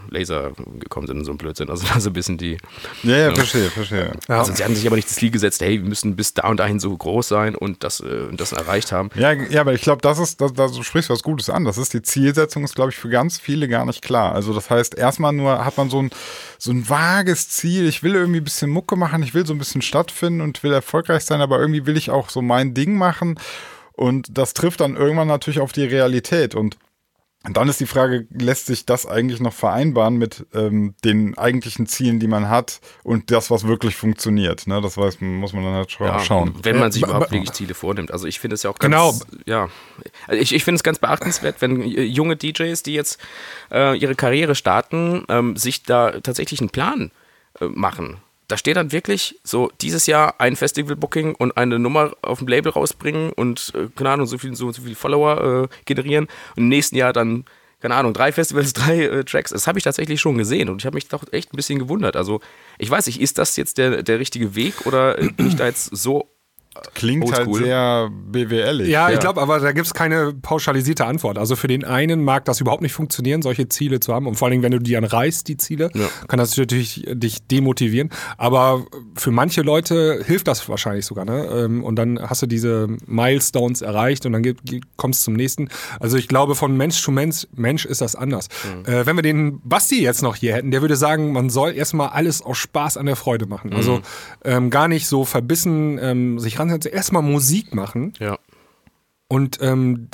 Laser gekommen sind und so ein Blödsinn. Also da *laughs* so ein bisschen die ja, ja, verstehe, verstehe. Ja. also sie haben sich aber nicht das Ziel gesetzt, hey, wir müssen bis da und dahin so groß sein und das, äh, und das erreicht haben. Ja, ja, aber ich glaube, das ist, da, da du sprichst was Gutes an. Das ist die Zielsetzung, ist, glaube ich, für ganz viele gar nicht klar. Also das heißt, erstmal nur hat man so ein, so ein vages Ziel. Ich will irgendwie ein bisschen Mucke machen, ich will so ein bisschen stattfinden und will erfolgreich sein, aber irgendwie will ich auch so mein Ding machen. Und das trifft dann irgendwann natürlich auf die Realität. Und und dann ist die Frage, lässt sich das eigentlich noch vereinbaren mit ähm, den eigentlichen Zielen, die man hat und das, was wirklich funktioniert? Ne? Das weiß, muss man dann halt scha Ja, schauen. Wenn man sich Äh, überhaupt wirklich Ziele vornimmt. Also ich finde es ja auch ganz, Genau. ja, Also ich, ich finde es ganz beachtenswert, wenn junge DJs, die jetzt äh, ihre Karriere starten, ähm, sich da tatsächlich einen Plan äh, machen. Da steht dann wirklich so dieses Jahr ein Festival-Booking und eine Nummer auf dem Label rausbringen und, äh, keine Ahnung, so viel, so, so viel Follower äh, generieren und im nächsten Jahr dann, keine Ahnung, drei Festivals, *laughs* drei äh, Tracks. Das habe ich tatsächlich schon gesehen und ich habe mich doch echt ein bisschen gewundert. Also ich weiß nicht, ist das jetzt der, der richtige Weg oder bin ich da jetzt so Klingt halt Oldschool. sehr BWL-ig. Ja, ich glaube, aber da gibt es keine pauschalisierte Antwort. Also für den einen mag das überhaupt nicht funktionieren, solche Ziele zu haben. Und vor allen Dingen, wenn du die dann reißt, die Ziele, Ja. kann das natürlich dich demotivieren. Aber für manche Leute hilft das wahrscheinlich sogar. Ne? Ähm, Und dann hast du diese Milestones erreicht und dann kommst du zum nächsten. Also ich glaube, von Mensch zu Mensch, Mensch ist das anders. Äh, wenn wir den Basti jetzt noch hier hätten, der würde sagen, man soll erstmal alles aus Spaß an der Freude machen. Also ähm, gar nicht so verbissen ähm, sich ransetzen, erstmal Musik machen Ja. und ähm,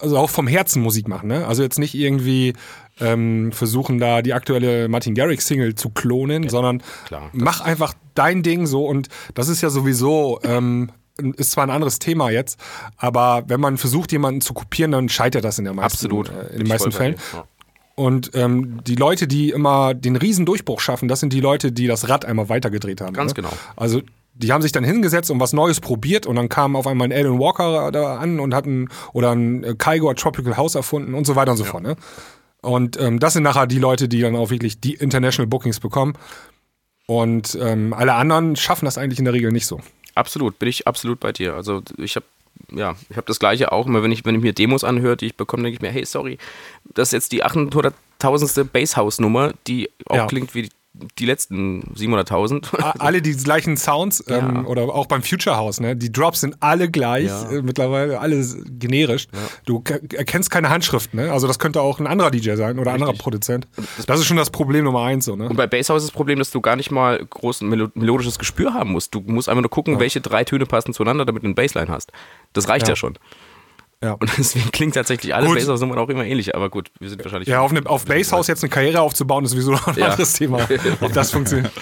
also auch vom Herzen Musik machen. Ne? Also jetzt nicht irgendwie ähm, versuchen da die aktuelle Martin Garrix Single zu klonen, sondern klar, mach einfach dein Ding so und das ist ja sowieso ähm, ist zwar ein anderes Thema jetzt, aber wenn man versucht jemanden zu kopieren, dann scheitert das in der meisten Absolut. äh, in den meisten Fällen. Ja. Und ähm, die Leute, die immer den riesen Durchbruch schaffen, das sind die Leute, die das Rad einmal weitergedreht haben. Ganz ne? genau. Also die haben sich dann hingesetzt und was Neues probiert und dann kam auf einmal ein Alan Walker da an und hatten oder ein äh, Kaigo Tropical House erfunden und so weiter und so fort. Ne? Und ähm, das sind nachher die Leute, die dann auch wirklich die International Bookings bekommen. Und ähm, alle anderen schaffen das eigentlich in der Regel nicht so. Absolut, bin ich absolut bei dir. Also ich habe ja, ich habe das gleiche auch immer, wenn ich, wenn ich mir Demos anhöre, die ich bekomme, denke ich mir, hey, sorry, das ist jetzt die 800.000. Basshouse-Nummer, die auch Ja. klingt wie die, letzten 700.000. A- alle die gleichen Sounds ähm, Ja. oder auch beim Future House, ne? Die Drops sind alle gleich, Ja. äh, mittlerweile alle generisch. Du ke- erkennst keine Handschrift, ne? Also das könnte auch ein anderer DJ sein oder ein anderer Produzent. Das ist schon das Problem Nummer eins, so, ne? Und bei Basshouse ist das Problem, dass du gar nicht mal groß ein melo melodisches Gespür haben musst. Du musst einfach nur gucken, welche drei Töne passen zueinander, damit du eine Bassline hast. Das reicht ja, Ja. schon. Ja. Und *laughs* deswegen klingt tatsächlich alle Gut. Basshouse-Nummern auch immer ähnlich. Aber gut, wir sind wahrscheinlich. Ja, auf, ne, auf Basshouse jetzt eine Karriere aufzubauen, ist sowieso noch ein Ja. anderes Thema. *laughs* Ob das funktioniert.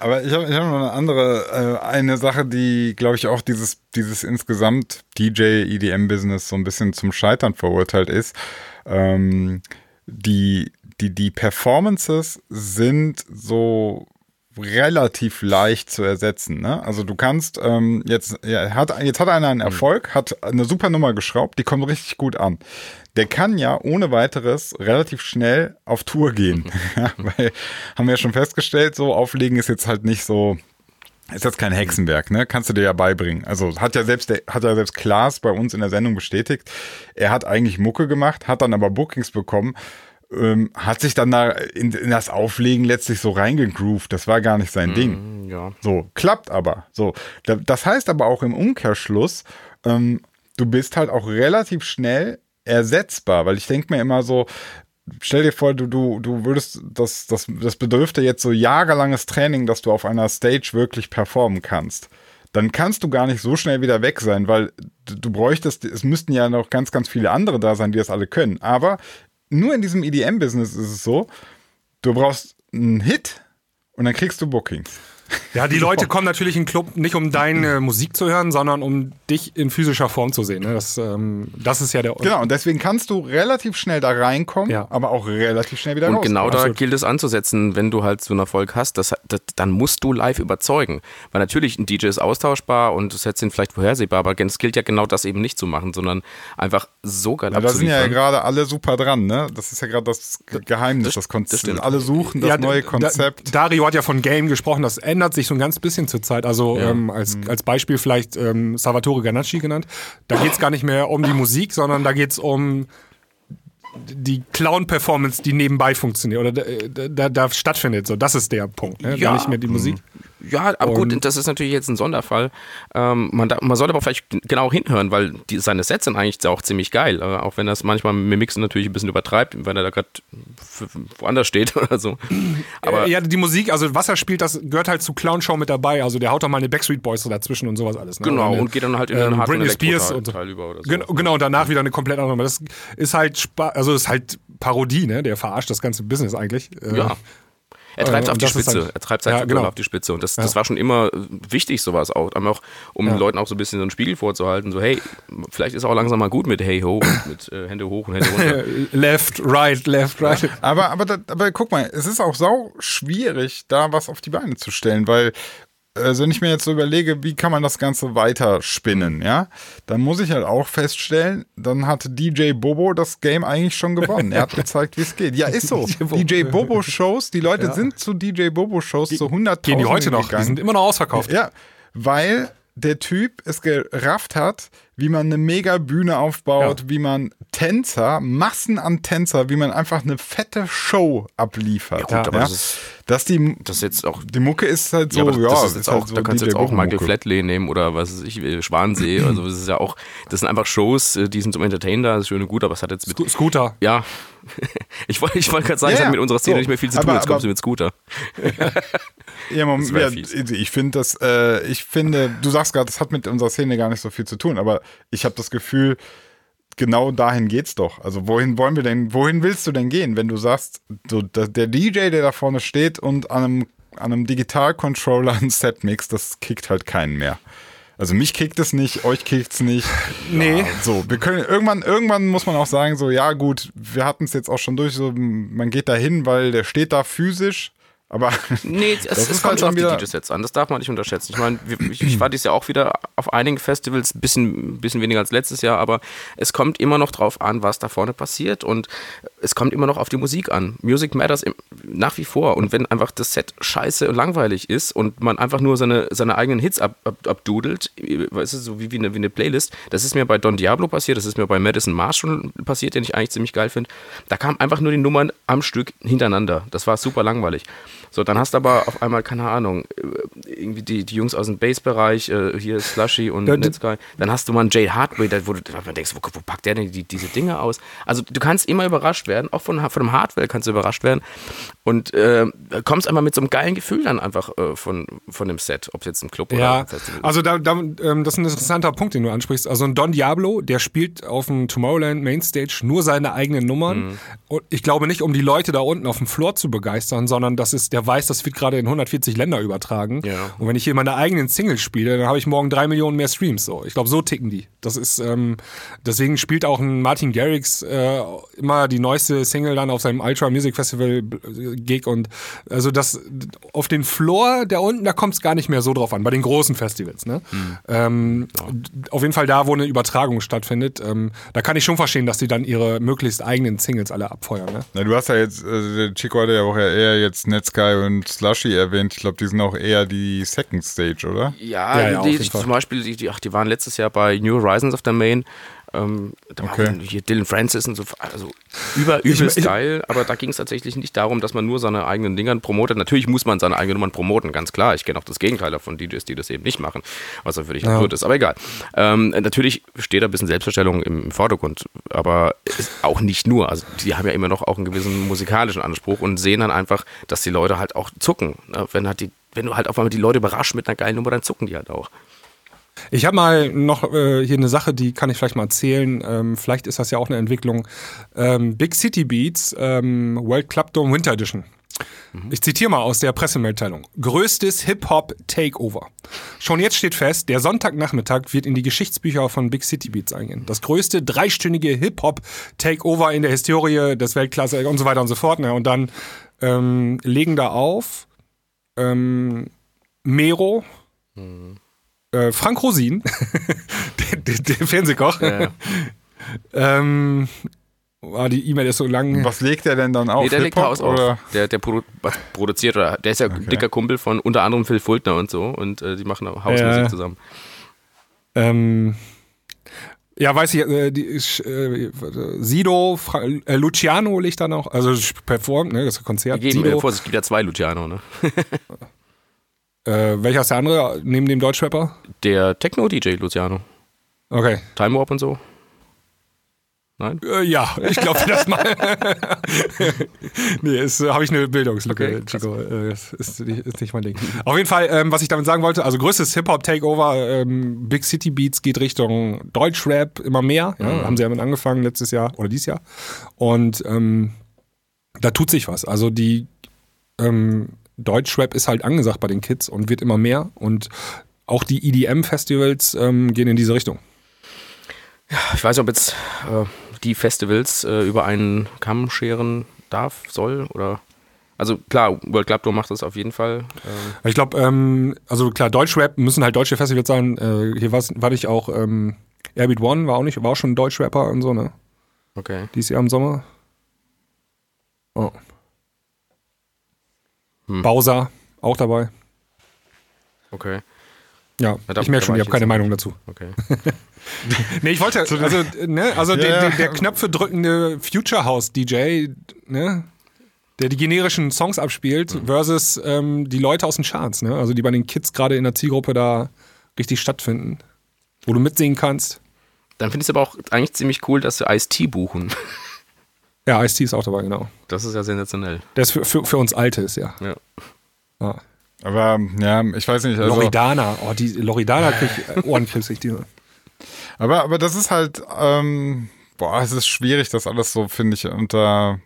Aber ich habe ich hab noch eine andere, äh, eine Sache, die, glaube ich, auch dieses, dieses insgesamt DJ-EDM-Business so ein bisschen zum Scheitern verurteilt ist. Ähm, die, die, die Performances sind so relativ leicht zu ersetzen. Ne? Also du kannst ähm, jetzt, ja, hat, jetzt hat einer einen Erfolg, hat eine super Nummer geschraubt, die kommt richtig gut an. Der kann ja ohne weiteres relativ schnell auf Tour gehen. *laughs* *laughs* Weil haben wir ja schon festgestellt, so auflegen ist jetzt halt nicht so ist jetzt kein Hexenwerk, ne? Kannst du dir ja beibringen. Also hat ja selbst der, hat ja selbst Klaas bei uns in der Sendung bestätigt. Er hat eigentlich Mucke gemacht, hat dann aber Bookings bekommen, ähm, hat sich dann da in, in das Auflegen letztlich so reingegroovt. Das war gar nicht sein Ding. Ja. So, klappt aber. So, da- das heißt aber auch im Umkehrschluss, ähm, du bist halt auch relativ schnell ersetzbar, weil ich denke mir immer so, stell dir vor, du, du, du würdest, das, das, das bedürfte jetzt so jahrelanges Training, dass du auf einer Stage wirklich performen kannst. Dann kannst du gar nicht so schnell wieder weg sein, weil du du bräuchtest, es müssten ja noch ganz, ganz viele andere da sein, die das alle können. Aber nur in diesem EDM-Business ist es so, du brauchst einen Hit und dann kriegst du Bookings. Ja, die Leute kommen natürlich in den Club nicht, um deine *clears throat* Musik zu hören, sondern um dich in physischer Form zu sehen. Ne? Das, ähm, das ist ja der. Genau, und deswegen kannst du relativ schnell da reinkommen, Ja. aber auch relativ schnell wieder Und raus. genau da absolut. gilt es anzusetzen, wenn du halt so einen Erfolg hast, das, das, dann musst du live überzeugen. Weil natürlich ein DJ ist austauschbar und Sets sind vielleicht vorhersehbar, aber es gilt ja genau das eben nicht zu machen, sondern einfach so geil Ja, da sind ja gerade alle super dran, ne? Das ist ja gerade das Ge- Geheimnis, das, das Konzept. alle suchen das d- neue da- Konzept. Dario hat ja von Game gesprochen, das ändert sich so ein ganz bisschen zur Zeit. Also ähm, als, Mhm. als Beispiel vielleicht ähm, Salvatore Ganacci genannt. Da geht es gar nicht mehr um die Musik, sondern da geht es um die Clown-Performance, die nebenbei funktioniert oder da, da, da stattfindet. So, das ist der Punkt. Ne? Ja. Gar nicht mehr die Musik. Ja, aber Und- gut, das ist natürlich jetzt ein Sonderfall. Ähm, man, da, man sollte aber vielleicht genau hinhören, weil die, seine Sets sind eigentlich auch ziemlich geil. Äh, auch wenn das manchmal mit Mixen natürlich ein bisschen übertreibt, wenn er da gerade woanders steht *laughs* oder so. Aber äh, ja, die Musik, also was er spielt, das gehört halt zu Clown-Show mit dabei. Also der haut doch mal eine Backstreet Boys dazwischen und sowas alles. Ne? genau, eine, und geht dann halt in den ähm, harten Britney Spears und so. Teil über oder so. Genau, genau, und danach wieder eine komplett andere. Das ist halt, Spa also ist halt Parodie, ne? Der verarscht das ganze Business eigentlich. Äh, Ja. Er treibt Äh, auf die Spitze. halt- er treibt Ja, sein genau. auf die Spitze. Und das, das war schon immer wichtig, sowas auch. Aber auch, um den Leuten auch so ein bisschen so einen Spiegel vorzuhalten. So, hey, vielleicht ist auch langsam mal gut mit Hey Ho, und mit äh, Hände hoch und Hände runter. *laughs* Left, right, left, right. Aber, aber, aber guck mal, es ist auch sau schwierig, da was auf die Beine zu stellen, weil also wenn ich mir jetzt so überlege, wie kann man das Ganze weiter spinnen, ja, dann muss ich halt auch feststellen, dann hat DJ Bobo das Game eigentlich schon gewonnen. Er hat *laughs* gezeigt, wie es geht. Ja, ist so. DJ Bobo Shows, die Leute sind zu DJ Bobo Shows zu 100.000 Gehen die heute noch? Die gegangen. sind immer noch ausverkauft. Ja, weil der Typ es gerafft hat, wie man eine mega Bühne aufbaut, Ja. wie man Tänzer, Massen an Tänzer, wie man einfach eine fette Show abliefert. Ja, gut, aber das ist- dass die, Das ist jetzt auch die Mucke ist halt so, ja, ja, aber das ist jetzt halt auch, so da kannst du jetzt auch Michael. Flatley nehmen oder was weiß ich, äh, Schwansee. Also das ist ja auch, das sind einfach Shows, äh, die sind zum Entertainen da, das ist schön und gut, aber es hat jetzt mit. Sco- Scooter. Ja. *laughs* Ich wollte ich wollte gerade sagen, Ja, es hat ja, mit unserer Szene so. nicht mehr viel zu tun, Aber- jetzt kommst aber- du mit Scooter. *laughs* Ja, Moment, ja, ich finde das, äh, ich finde, du sagst gerade, das hat mit unserer Szene gar nicht so viel zu tun, aber ich habe das Gefühl, genau dahin geht's doch. Also wohin wollen wir denn, wohin willst du denn gehen, wenn du sagst, so, der DJ, der da vorne steht und an einem, an einem Digital-Controller ein Set mixt, das kickt halt keinen mehr. Also mich kickt es nicht, euch kickt es nicht. *laughs* Nee. Ja, so, wir können irgendwann, irgendwann muss man auch sagen, so, ja gut, wir hatten es jetzt auch schon durch, so, man geht da hin, weil der steht da physisch, aber Nee, *laughs* es, es kommt halt schon auf dann die wieder- DJ-Sets an. Das darf man nicht unterschätzen. Ich meine, ich, ich war dieses Jahr auch wieder auf einigen Festivals, ein bisschen, bisschen weniger als letztes Jahr, aber es kommt immer noch drauf an, was da vorne passiert und es kommt immer noch auf die Musik an. Music matters im, nach wie vor. Und wenn einfach das Set scheiße und langweilig ist und man einfach nur seine, seine eigenen Hits ab, ab, abdudelt, weißt du, so wie, wie, eine, wie eine Playlist, das ist mir bei Don Diablo passiert, das ist mir bei Madison Mars schon passiert, den ich eigentlich ziemlich geil finde. Da kamen einfach nur die Nummern am Stück hintereinander. Das war super langweilig. So, dann hast du aber auf einmal, keine Ahnung, äh, irgendwie die, die Jungs aus dem Bass-Bereich, äh, hier Slushy und Ja, Netsky. Dann hast du mal einen Jay Hardway, da, wo du wo denkst, wo, wo packt der denn die, diese Dinge aus? Also du kannst immer überrascht werden, auch von, von dem Hardware kannst du überrascht werden und äh, kommst einfach mit so einem geilen Gefühl dann einfach äh, von, von dem Set, ob es jetzt im Club oder Ja, ist. also da, da, ähm, das ist ein interessanter Punkt, den du ansprichst. Also ein Don Diablo, der spielt auf dem Tomorrowland Mainstage nur seine eigenen Nummern. Mhm. Und ich glaube nicht, um die Leute da unten auf dem Floor zu begeistern, sondern das ist, der weiß, das wird gerade in 140 Länder übertragen. Ja. Und wenn ich hier meine eigenen Singles spiele, dann habe ich morgen drei Millionen mehr Streams. So, ich glaube, so ticken die. Das ist ähm, deswegen spielt auch ein Martin Garrix äh, immer die neueste Single dann auf seinem Ultra Music Festival äh, Gig und also das auf den Floor der unten, da kommt es gar nicht mehr so drauf an, bei den großen Festivals. Ne? Ähm, Auf jeden Fall da, wo eine Übertragung stattfindet, ähm, da kann ich schon verstehen, dass die dann ihre möglichst eigenen Singles alle ab, abfeuern. Ne? Na, du hast ja jetzt, also der Chico hatte ja auch eher jetzt Netsky und Slushy erwähnt. Ich glaube, die sind auch eher die Second Stage, oder? Ja, Ja, ja, auf die, jeden Fall. zum Beispiel, die, die, ach, die waren letztes Jahr bei New Horizons auf der Main. Ähm, Okay. hier Dylan Francis und so, also über, übelst ich- geil, aber da ging es tatsächlich nicht darum, dass man nur seine eigenen Dingern promotet. Natürlich muss man seine eigenen Nummern promoten, ganz klar. Ich kenne auch das Gegenteil davon, DJs, die das eben nicht machen, was völlig Ja. absurd ist, aber egal. Ähm, natürlich steht da ein bisschen Selbstverstellung im Vordergrund, aber auch nicht nur. Also die haben ja immer noch auch einen gewissen musikalischen Anspruch und sehen dann einfach, dass die Leute halt auch zucken. ne? Wenn, halt die, wenn du halt auf einmal die Leute überraschst mit einer geilen Nummer, dann zucken die halt auch. Ich habe mal noch äh, hier eine Sache, die kann ich vielleicht mal erzählen. Ähm, vielleicht ist das ja auch eine Entwicklung. Ähm, Big City Beats, ähm, World Club Dome Winter Edition. Ich zitiere mal aus der Pressemitteilung. Größtes Hip-Hop-Takeover. Schon jetzt steht fest, der Sonntagnachmittag wird in die Geschichtsbücher von Big City Beats eingehen. Das größte dreistündige Hip-Hop-Takeover in der Historie des Weltklasse und so weiter und so fort. Ne? Und dann ähm, legen da auf ähm, Mero, äh, Frank Rosin, *laughs* der, der, der Fernsehkoch. Ja. ähm, ah, die E-Mail ist so lang. Was legt der denn dann auf? Nee, der legt Haus oder? auf. Der, der produ produziert, oder der ist ja ein dicker Kumpel von unter anderem Phil Fultner und so und äh, die machen auch Hausmusik Ja. zusammen. Ähm, ja, weiß ich, äh, die, äh, Sido, Fra äh, Luciano legt dann auch, also performt, ne, das Konzert. Äh, Sido, Vorsicht, es gibt ja zwei Luciano, ne? *laughs* äh, welcher ist der andere neben dem Deutschrapper? Der Techno-DJ Luciano. Okay. Time Warp und so. Nein? Äh, ja, ich glaube das mal. *laughs* nee, äh, habe ich eine Bildungslücke, Okay. Chico. Äh, das ist, nicht- ist nicht mein Ding. Auf jeden Fall, ähm, was ich damit sagen wollte, also größtes Hip-Hop-Takeover, ähm, Big City Beats geht Richtung Deutschrap immer mehr. Ja, Mhm. Haben sie ja mit angefangen letztes Jahr oder dieses Jahr. Und ähm, da tut sich was. Also die ähm, Deutschrap ist halt angesagt bei den Kids und wird immer mehr. Und auch die EDM-Festivals ähm, gehen in diese Richtung. Ich weiß nicht, ob jetzt äh, die Festivals äh, über einen Kamm scheren darf, soll oder. Also klar, World Club Tour macht das auf jeden Fall. Ähm, Ich glaube, ähm, also klar, Deutschrap müssen halt deutsche Festivals sein. Äh, hier war ich auch, ähm, Airbeat One war auch nicht, war auch schon ein Deutschrapper und so, ne? okay. Dieses Jahr im Sommer. Oh. Hm. Bowser, auch dabei. Okay. Ja, Ja, da- ich merke schon, ich habe keine Meinung dazu. Okay. *laughs* Nee, ich wollte, also, ne, also der, Ja, der, ja. der Knöpfe drückende Future House DJ, ne, der die generischen Songs abspielt, Mhm. versus ähm, die Leute aus den Charts, ne, also die bei den Kids gerade in der Zielgruppe da richtig stattfinden, wo du mitsingen kannst. Dann finde ich es aber auch eigentlich ziemlich cool, dass sie Ice-T buchen. *laughs* Ja, Ice-T ist auch dabei, genau. Das ist ja sensationell. Der ist für, für, für uns Alte ist, ja. Ja. ja. Aber ja, ich weiß nicht. Also, Loridana, oh, die Loridana krieg ich *laughs* Ohrenkrebs, ich diese. aber, aber das ist halt, ähm, boah, es ist schwierig, das alles so, finde ich, unter.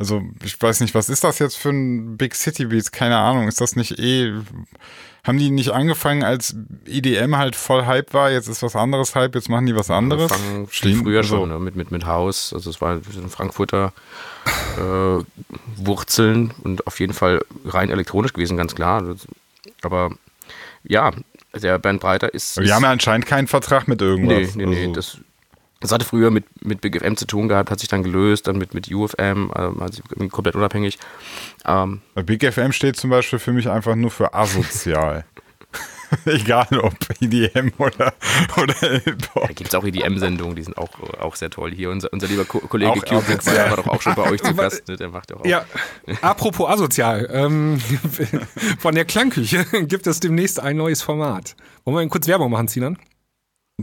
Also, ich weiß nicht, was ist das jetzt für ein Big City Beats? Keine Ahnung. Ist das nicht eh. Haben die nicht angefangen, als EDM halt voll Hype war? Jetzt ist was anderes Hype, jetzt machen die was anderes? Angefangen Stimmt, früher also- schon, ne? mit, mit, mit Haus. Also es war ein Frankfurter äh, Wurzeln und auf jeden Fall rein elektronisch gewesen, ganz klar. Aber ja, der Bernd Breiter ist. Aber die haben ja anscheinend keinen Vertrag mit Nee, irgendwas. nee, nee. Also- Das, das hatte früher mit, mit Big FM zu tun gehabt, hat sich dann gelöst, dann mit, mit UFM, ähm, also komplett unabhängig. Ähm, Big FM steht zum Beispiel für mich einfach nur für asozial. *laughs* Egal ob EDM oder, oder Hip-Hop. da gibt es auch EDM-Sendungen, die sind auch, auch sehr toll. Hier unser, unser lieber Ko Kollege Auch Kubrick war, doch auch schon bei euch zu *laughs* Gast. Ne? Der macht ja auch. Ja, *laughs* apropos asozial. Ähm, von der Klangküche gibt es demnächst ein neues Format. Wollen wir kurz Werbung machen, Sinan?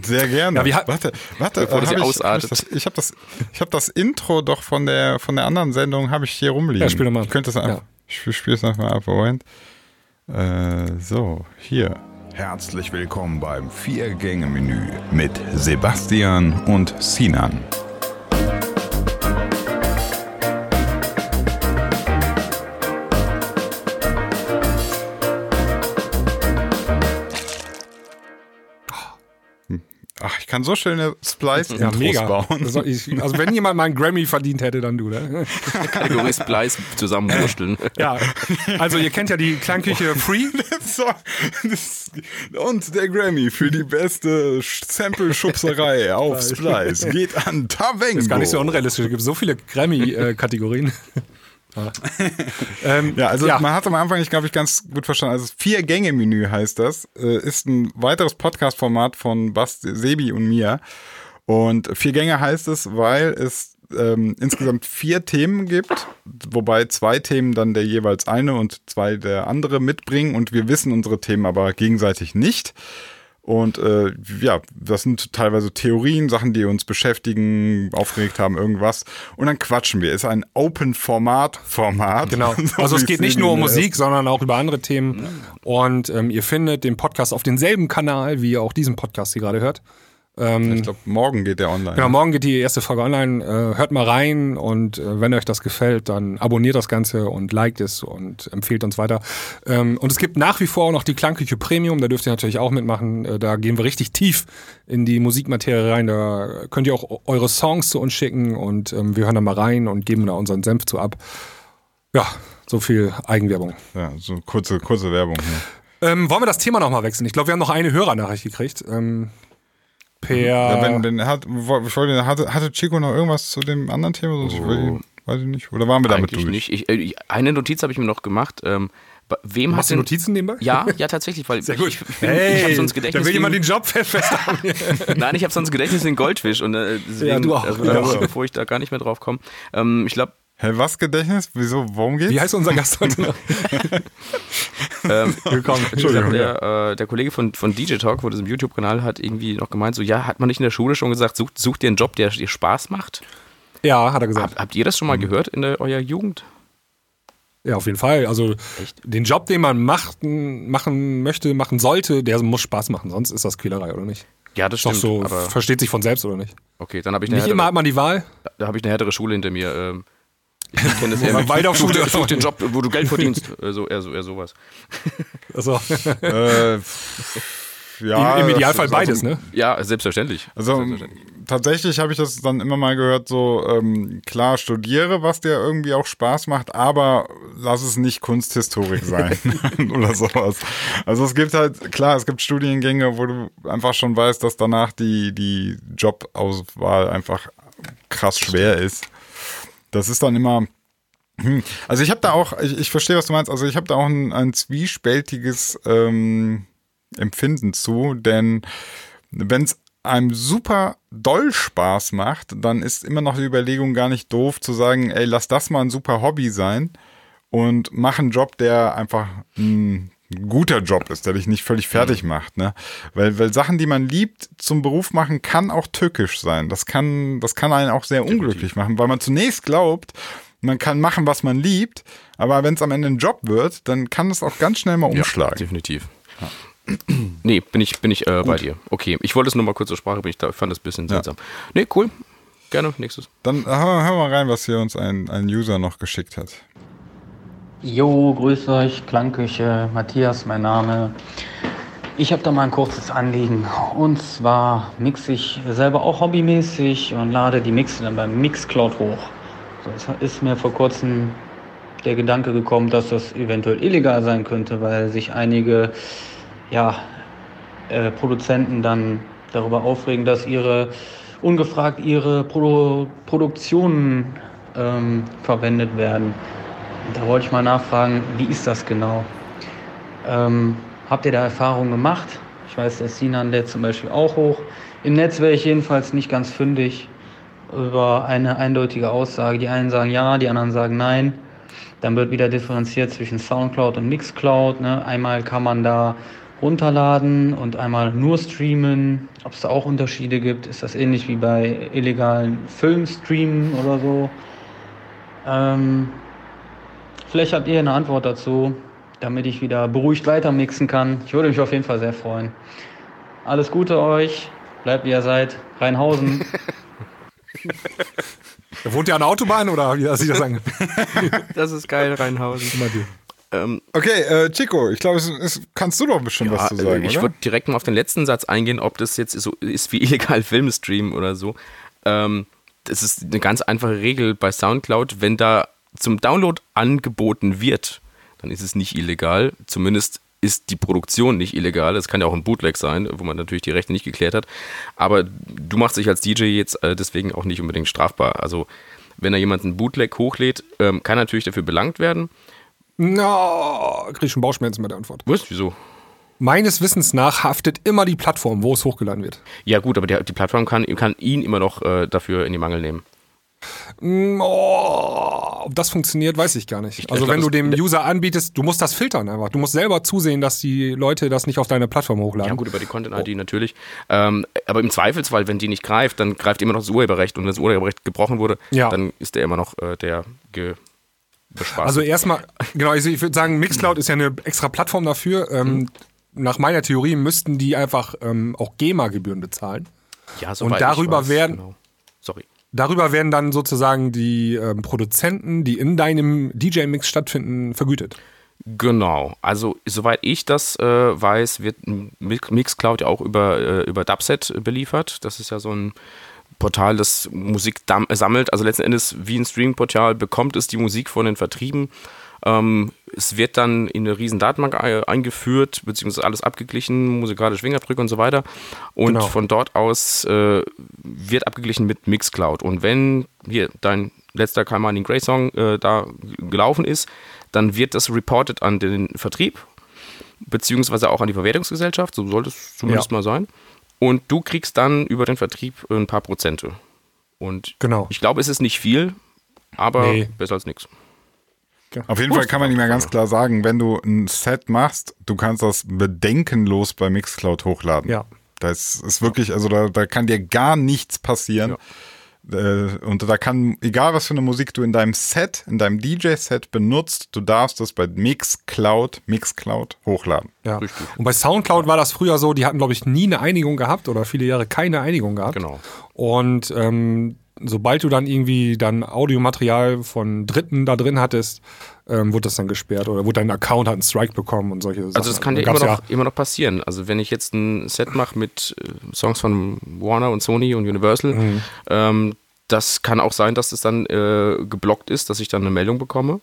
Sehr gerne. Ja, wir warte, warte, Bevor das hier ich, hab ich, das, ich habe das, ich hab das Intro doch von der, von der anderen Sendung habe ich hier rumliegen. Ja, spiel doch mal. Ich könnte das einfach, ich spiele es einfach ab. Moment. Äh, so, hier. Herzlich willkommen beim Vier-Gänge-Menü mit Sebastian und Sinan. Kann so schöne Splice Ja, mega. bauen. Das soll ich, also wenn jemand mal einen Grammy verdient hätte, dann du, ne? *laughs* Kategorie Splice zusammenwursteln. *laughs* Ja, also ihr kennt ja die Klangküche Free. *laughs* So, das, und der Grammy für die beste Sample-Schubserei auf Splice geht an Tavengo. Ist gar nicht so unrealistisch. Es gibt so viele Grammy-Kategorien. *laughs* ähm, Ja, also Ja. man hat am Anfang, ich glaube ich, ganz gut verstanden. Also Vier-Gänge-Menü heißt das. Äh, ist ein weiteres Podcast-Format von Bast, Sebi und mir. Und vier Gänge heißt es, weil es ähm, insgesamt vier Themen gibt, wobei zwei Themen dann der jeweils eine und zwei der andere mitbringen und wir wissen unsere Themen aber gegenseitig nicht. Und äh, ja, das sind teilweise Theorien, Sachen, die uns beschäftigen, aufgeregt haben, irgendwas. Und dann quatschen wir. Ist ein Open-Format-Format. *laughs* Genau. So Also es geht nicht nur um der Musik, sondern auch über andere Themen. Und ähm, ihr findet den Podcast auf denselben Kanal, wie ihr auch diesen Podcast hier gerade hört. Ich glaube, morgen geht der online. Genau, morgen geht die erste Folge online. Äh, hört mal rein und äh, wenn euch das gefällt, dann abonniert das Ganze und liked es und empfehlt uns weiter. Ähm, und es gibt nach wie vor auch noch die Klangküche Premium, da dürft ihr natürlich auch mitmachen. Äh, da gehen wir richtig tief in die Musikmaterie rein. Da könnt ihr auch eure Songs zu uns schicken und ähm, wir hören da mal rein und geben da unseren Senf zu ab. Ja, so viel Eigenwerbung. Ja, so kurze, kurze Werbung. Ähm, wollen wir das Thema nochmal wechseln? Ich glaube, wir haben noch eine Hörernachricht gekriegt. Per. Ja, wenn, wenn, hat, ich wollte, hatte, hatte Chico noch irgendwas zu dem anderen Thema? Sonst ich will, weiß ich nicht. Oder waren wir damit Eigentlich durch? nicht. Ich, äh, eine Notiz habe ich mir noch gemacht. Ähm, wem Machst hat du denn, Notizen nebenbei? Ja, ja, tatsächlich, weil Sehr ich, gut. ich, bin, ich habe sonst Gedächtnis. da will jemand den Job fest haben. *laughs* Nein, ich habe sonst Gedächtnis ein Goldfisch und äh, deswegen, Ja, du auch. Also, Ja, bevor ich da gar nicht mehr drauf komme. Ähm, ich glaube, Hä, was Gedächtnis? Wieso? Worum geht's? Wie heißt unser Gast heute noch? *laughs* ähm, Willkommen. gesagt, der, äh, der Kollege von, von DJ Talk, wo das im YouTube-Kanal hat irgendwie noch gemeint, so ja, hat man nicht in der Schule schon gesagt, sucht, sucht dir einen Job, der dir Spaß macht? Ja, hat er gesagt. Hab, habt ihr das schon mal gehört in der, eurer Jugend? Ja, auf jeden Fall. Also Echt? den Job, den man macht, machen möchte, machen sollte, der muss Spaß machen. Sonst ist das Quälerei, oder nicht? Ja, das Ist doch stimmt. so, aber versteht sich von selbst, oder nicht? okay, dann habe ich eine Nicht immer härtere, hat man die Wahl. da habe ich eine härtere Schule hinter mir. Ähm, ich kenne das eher mit, Waldorfschule. such, such den Job, wo du Geld verdienst. *laughs* So, eher, so, eher sowas. Also, *laughs* Äh, ja, Im, Idealfall beides, also, ne? Ja, selbstverständlich. Also selbstverständlich. tatsächlich habe ich das dann immer mal gehört, so ähm, klar studiere, was dir irgendwie auch Spaß macht, aber lass es nicht Kunsthistorik sein *laughs* oder sowas. Also es gibt halt, klar, es gibt Studiengänge, wo du einfach schon weißt, dass danach die, die Jobauswahl einfach krass schwer ist. Das ist dann immer, hm. also ich habe da auch, ich, ich verstehe, was du meinst, also ich habe da auch ein, ein zwiespältiges ähm, Empfinden zu, denn wenn es einem super doll Spaß macht, dann ist immer noch die Überlegung gar nicht doof zu sagen, ey, lass das mal ein super Hobby sein und mach einen Job, der einfach ein guter Job ist, der dich nicht völlig fertig macht, ne? Weil, weil Sachen, die man liebt, zum Beruf machen, kann auch tückisch sein. Das kann, das kann einen auch sehr unglücklich machen, weil man zunächst glaubt, man kann machen, was man liebt, aber wenn es am Ende ein Job wird, dann kann es auch ganz schnell mal Ja, umschlagen. definitiv. Nee, bin ich, bin ich äh, bei dir. Okay, ich wollte es nur mal kurz zur Sprache bringen, ich da- fand das ein bisschen seltsam. Nee, cool. Gerne, nächstes. Dann hör, hör mal rein, was hier uns ein, ein User noch geschickt hat. Jo, grüß euch, Klangküche, Matthias, mein Name. Ich habe da mal ein kurzes Anliegen. Und zwar mixe ich selber auch hobbymäßig und lade die Mixe dann beim Mixcloud hoch. So, es ist mir vor kurzem der Gedanke gekommen, dass das eventuell illegal sein könnte, weil sich einige ja, äh, Produzenten dann darüber aufregen, dass ihre ungefragt ihre Produ Produktionen ähm, verwendet werden. Da wollte ich mal nachfragen, wie ist das genau? Ähm, habt ihr da Erfahrungen gemacht? Ich weiß, der Sinan lädt zum Beispiel auch hoch. Im Netz wäre ich jedenfalls nicht ganz fündig über eine eindeutige Aussage. Die einen sagen ja, die anderen sagen nein. Dann wird wieder differenziert zwischen Soundcloud und Mixcloud. Ne? Einmal kann man da runterladen und einmal nur streamen. Ob es da auch Unterschiede gibt, ist das ähnlich wie bei illegalen Filmstreamen oder so. Ähm, vielleicht habt ihr eine Antwort dazu, damit ich wieder beruhigt weiter mixen kann. Ich würde mich auf jeden Fall sehr freuen. Alles Gute euch, bleibt wie ihr seid. Rheinhausen. *laughs* Er wohnt ja an der Autobahn oder wie soll ich das sagen? *laughs* Das ist geil, Reinhausen. Immer die. Ähm, Okay, äh, Chico, ich glaube, kannst du doch bestimmt was zu Ja, sagen, ich oder? würde direkt mal auf den letzten Satz eingehen, ob das jetzt so ist wie *laughs* illegal Filme streamen oder so. Ähm, das ist eine ganz einfache Regel bei Soundcloud. Wenn da zum Download angeboten wird, dann ist es nicht illegal. Zumindest ist die Produktion nicht illegal. Es kann ja auch ein Bootleg sein, wo man natürlich die Rechte nicht geklärt hat. Aber du machst dich als DJ jetzt äh, deswegen auch nicht unbedingt strafbar. Also wenn da jemand einen Bootleg hochlädt, ähm, kann er natürlich dafür belangt werden. No, krieg ich schon Bauchschmerzen mit der Antwort. Was? Wieso? Meines Wissens nach haftet immer die Plattform, wo es hochgeladen wird. Ja gut, aber der, die Plattform kann, kann ihn immer noch äh, dafür in die Mangel nehmen. Mm, Oh, ob das funktioniert, weiß ich gar nicht. Ich also glaub, wenn du dem User anbietest, du musst das filtern einfach. Du musst selber zusehen, dass die Leute das nicht auf deine Plattform hochladen. Ja gut, über die Content-ID natürlich. Ähm, aber im Zweifelsfall, wenn die nicht greift, dann greift immer noch das Urheberrecht. Und wenn das Urheberrecht gebrochen wurde, Ja. dann ist der immer noch äh, der ge bespaßt. Also erstmal, genau, ich, ich würde sagen, Mixcloud ist ja eine extra Plattform dafür. Ähm, Nach meiner Theorie müssten die einfach ähm, auch GEMA-Gebühren bezahlen. ja, und soweit ich darüber werden- Genau. Sorry. Darüber werden dann sozusagen die ähm, Produzenten, die in deinem DJ-Mix stattfinden, vergütet. Genau. Also, soweit ich das äh, weiß, wird Mi- Mixcloud ja auch über, äh, über Dubset beliefert. Das ist ja so ein Portal, das Musik äh, sammelt. Also letzten Endes wie ein Streaming-Portal bekommt es die Musik von den Vertrieben. Ähm, es wird dann in eine riesen Datenbank ei- eingeführt, beziehungsweise alles abgeglichen, musikalische Fingerabdrücke und so weiter. Und Genau. von dort aus äh, wird abgeglichen mit Mixcloud. Und wenn hier dein letzter Kalmanin Grey Song äh, da gelaufen ist, dann wird das reported an den Vertrieb, beziehungsweise auch an die Verwertungsgesellschaft, so sollte es zumindest Ja. mal sein. Und du kriegst dann über den Vertrieb ein paar Prozente. Und Genau. ich glaube, es ist nicht viel, aber Nee. besser als nichts. Auf jeden Fall kann man ihm ja ganz klar sagen, wenn du ein Set machst, du kannst das bedenkenlos bei Mixcloud hochladen. Ja. Das ist wirklich, also da, da kann dir gar nichts passieren. Äh, Und da kann, egal was für eine Musik du in deinem Set, in deinem DJ-Set benutzt, du darfst das bei Mixcloud, Mixcloud hochladen. Ja. Und bei Soundcloud war das früher so, die hatten, glaube ich, nie eine Einigung gehabt oder viele Jahre keine Einigung gehabt. Genau. Und ähm, sobald du dann irgendwie dann Audiomaterial von Dritten da drin hattest, ähm, wurde das dann gesperrt oder wurde dein Account hat einen Strike bekommen und solche Sachen. Also das kann ja immer noch, immer noch passieren. Also wenn ich jetzt ein Set mache mit äh, Songs von Warner und Sony und Universal, Mhm. ähm, das kann auch sein, dass es dann äh, geblockt ist, dass ich dann eine Meldung bekomme.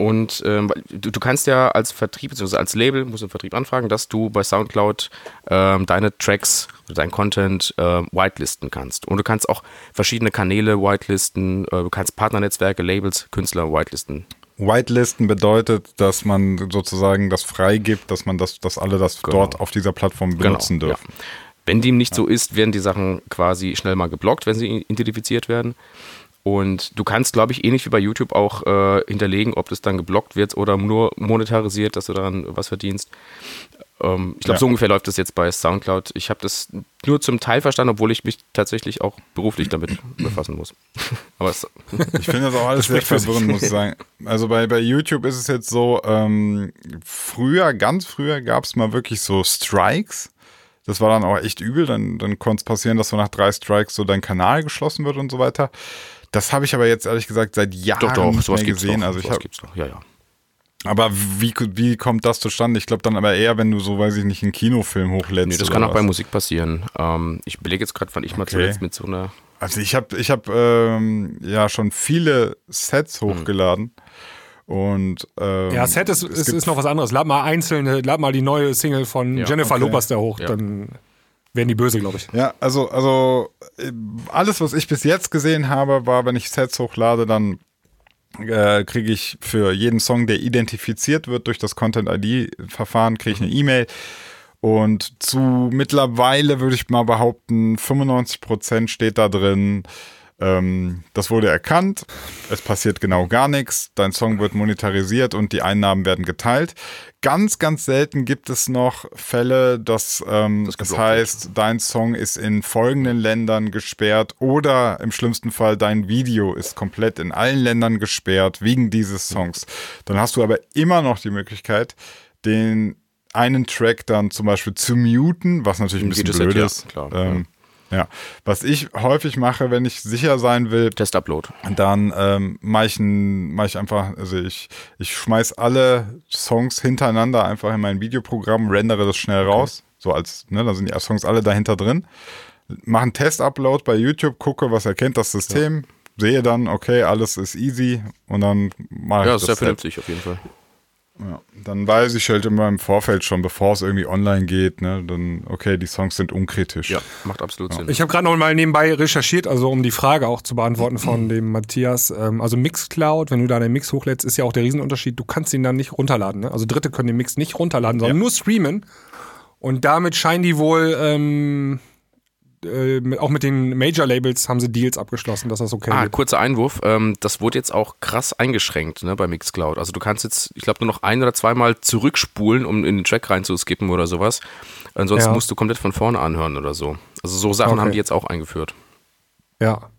Und ähm, du, du kannst ja als Vertrieb, beziehungsweise als Label, musst du den Vertrieb anfragen, dass du bei Soundcloud ähm, deine Tracks, dein Content äh, whitelisten kannst. Und du kannst auch verschiedene Kanäle whitelisten, äh, du kannst Partnernetzwerke, Labels, Künstler whitelisten. Whitelisten bedeutet, dass man sozusagen das freigibt, dass man das, dass alle das Genau. dort auf dieser Plattform benutzen Genau, dürfen. Ja. Wenn dem nicht so ist, werden die Sachen quasi schnell mal geblockt, wenn sie identifiziert werden. Und du kannst, glaube ich, ähnlich wie bei YouTube auch äh, hinterlegen, ob das dann geblockt wird oder nur monetarisiert, dass du daran was verdienst. Ähm, ich glaube, Ja. so ungefähr läuft das jetzt bei Soundcloud. Ich habe das nur zum Teil verstanden, obwohl ich mich tatsächlich auch beruflich damit *clears throat* befassen muss. *laughs* Aber es, Ich finde das auch *laughs* alles sehr für sich. verwirrend, muss ich sagen. Also bei, bei YouTube ist es jetzt so, ähm, früher, ganz früher gab es mal wirklich so Strikes. Das war dann auch echt übel. Dann, dann konnte es passieren, dass so nach drei Strikes so dein Kanal geschlossen wird und so weiter. Das habe ich aber jetzt ehrlich gesagt seit Jahren doch, doch, nicht sowas mehr gibt's gesehen. noch. Also ich sowas hab, gibt's noch. Ja, ja. aber wie, wie kommt das zustande? Ich glaube dann aber eher, wenn du so, weiß ich nicht, einen Kinofilm hochlädst. Nee, das oder kann auch was. bei Musik passieren. Ähm, ich belege jetzt gerade, wann ich mal Okay. zuletzt mit so einer Also ich habe ich hab, ähm, ja schon viele Sets hochgeladen. Und ähm, Ja, Set ist, es ist, ist noch was anderes. Lad mal einzelne, lad mal die neue Single von Ja, Jennifer okay. Lopez da hoch, Ja. dann werden die böse, glaube ich. Ja, also, also äh, alles, was ich bis jetzt gesehen habe, war, wenn ich Sets hochlade, dann äh, kriege ich für jeden Song, der identifiziert wird durch das Content-ID-Verfahren, kriege ich eine E-Mail. Und zu mittlerweile würde ich mal behaupten, 95% steht da drin, ähm, das wurde erkannt, es passiert genau gar nichts, dein Song wird monetarisiert und die Einnahmen werden geteilt. Ganz, ganz selten gibt es noch Fälle, dass ähm, Das das, heißt, dein Song ist in folgenden Ländern gesperrt oder im schlimmsten Fall dein Video ist komplett in allen Ländern gesperrt wegen dieses Songs. Dann hast du aber immer noch die Möglichkeit, den einen Track dann zum Beispiel zu muten, was natürlich ein bisschen blöd ja, ist. klar, ähm, Ja, was ich häufig mache, wenn ich sicher sein will, Test-Upload. dann ähm, mache ich, mach ich einfach, also ich, ich schmeiß alle Songs hintereinander einfach in mein Videoprogramm, rendere das schnell raus, so als, ne, da sind die Songs alle dahinter drin, mache einen Test-Upload bei YouTube, gucke, was erkennt das System, sehe dann, okay, alles ist easy und dann mache Ja, ich das ist sehr vernünftig auf jeden Fall. Ja, dann weiß ich halt immer im Vorfeld schon, bevor es irgendwie online geht, ne, dann, okay, die Songs sind unkritisch. Ja, macht absolut Sinn. Ich habe gerade noch mal nebenbei recherchiert, also um die Frage auch zu beantworten von dem Matthias. Ähm, also Mixcloud, wenn du da deinen Mix hochlädst, ist ja auch der Riesenunterschied. Du kannst ihn dann nicht runterladen. Ne? Also Dritte können den Mix nicht runterladen, sondern Ja. nur streamen. Und damit scheinen die wohl ähm, äh, auch mit den Major-Labels haben sie Deals abgeschlossen, dass das okay Ah, wird. kurzer Einwurf. Ähm, das wurde jetzt auch krass eingeschränkt ne, bei Mixcloud. Also du kannst jetzt, ich glaube, nur noch ein oder zweimal zurückspulen, um in den Track reinzuskippen oder sowas. Ansonsten Ja. musst du komplett von vorne anhören oder so. Also so Sachen Okay. haben die jetzt auch eingeführt. Ja.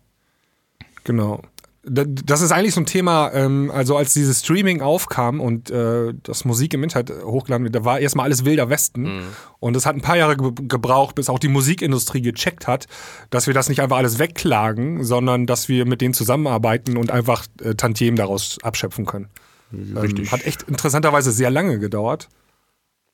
Genau. Da- Das ist eigentlich so ein Thema, ähm, also als dieses Streaming aufkam und äh, das Musik im Internet hochgeladen wird, da war erstmal alles wilder Westen. Und es hat ein paar Jahre ge gebraucht, bis auch die Musikindustrie gecheckt hat, dass wir das nicht einfach alles wegklagen, sondern dass wir mit denen zusammenarbeiten und einfach äh, Tantiemen daraus abschöpfen können. Ähm, hat echt interessanterweise sehr lange gedauert.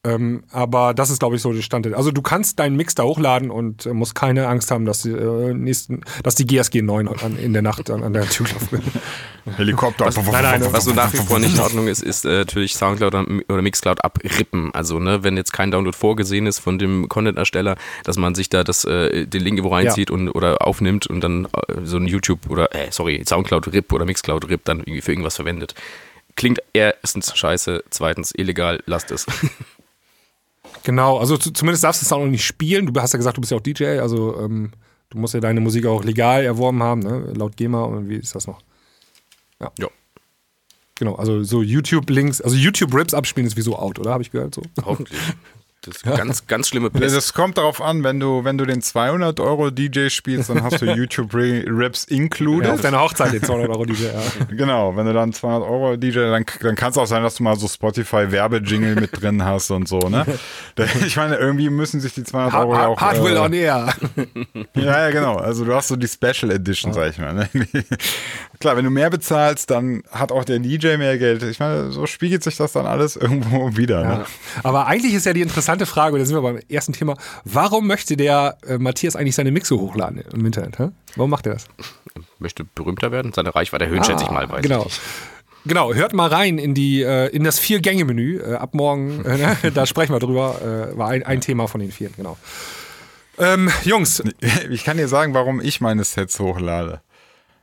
Ähm, aber das ist, glaube ich, so der Stand. Also du kannst deinen Mix da hochladen und äh, musst keine Angst haben, dass die, äh, nächsten, dass die GSG 9 an, in der Nacht an, an der Tür klopft. *laughs* Helikopter. nein, nein, Was so nach wie vor nicht in Ordnung ist, ist äh, natürlich Soundcloud oder Mixcloud abrippen. Also, ne, wenn jetzt kein Download vorgesehen ist von dem Content-Ersteller, dass man sich da das, äh, den Link irgendwo reinzieht und oder aufnimmt und dann äh, so ein YouTube oder, äh, sorry, Soundcloud-RIP oder Mixcloud-RIP dann irgendwie für irgendwas verwendet. Klingt erstens scheiße, zweitens illegal, lasst es. *laughs* Genau, also zu, zumindest darfst du es auch noch nicht spielen. Du hast ja gesagt, du bist ja auch DJ, also ähm, du musst ja deine Musik auch legal erworben haben, ne? laut GEMA und wie ist das noch? Ja. Ja. Genau, also so YouTube-Links, also YouTube-Rips abspielen ist wie so out, oder? Habe ich gehört so? Hoffentlich. *laughs* Das ist ganz, *laughs* ganz schlimme Ja, Pest. Das kommt darauf an, wenn du, wenn du den 200 Euro DJ spielst, dann hast du *laughs* YouTube Raps included. Ja, auf deiner Hochzeit den 200 Euro DJ. Ja. *laughs* Genau, wenn du dann 200 Euro DJ, dann, dann kann es auch sein, dass du mal so Spotify-Werbejingle mit drin hast und so, ne? Ich meine, irgendwie müssen sich die 200 Euro ja auch... Hard will äh, on air. Ja, ja, genau. Also du hast so die Special Edition, sag ich mal. Ne? Klar, wenn du mehr bezahlst, dann hat auch der DJ mehr Geld. Ich meine, so spiegelt sich das dann alles irgendwo wieder. Ne? Aber eigentlich ist ja die interessante Frage, und da sind wir beim ersten Thema, warum möchte der äh, Matthias eigentlich seine Mixe hochladen im Internet? Hä? Warum macht er das? Möchte berühmter werden, seine Reichweite erhöhen, schätze ich mal. Weiß genau. Ich nicht. Genau, hört mal rein in die äh, in das Vier-Gänge-Menü. Äh, ab morgen, äh, ne? *laughs* da sprechen wir drüber. War ein, ein Thema von den vier, genau. Ähm, Jungs, *laughs* Ich kann dir sagen, warum ich meine Sets hochlade.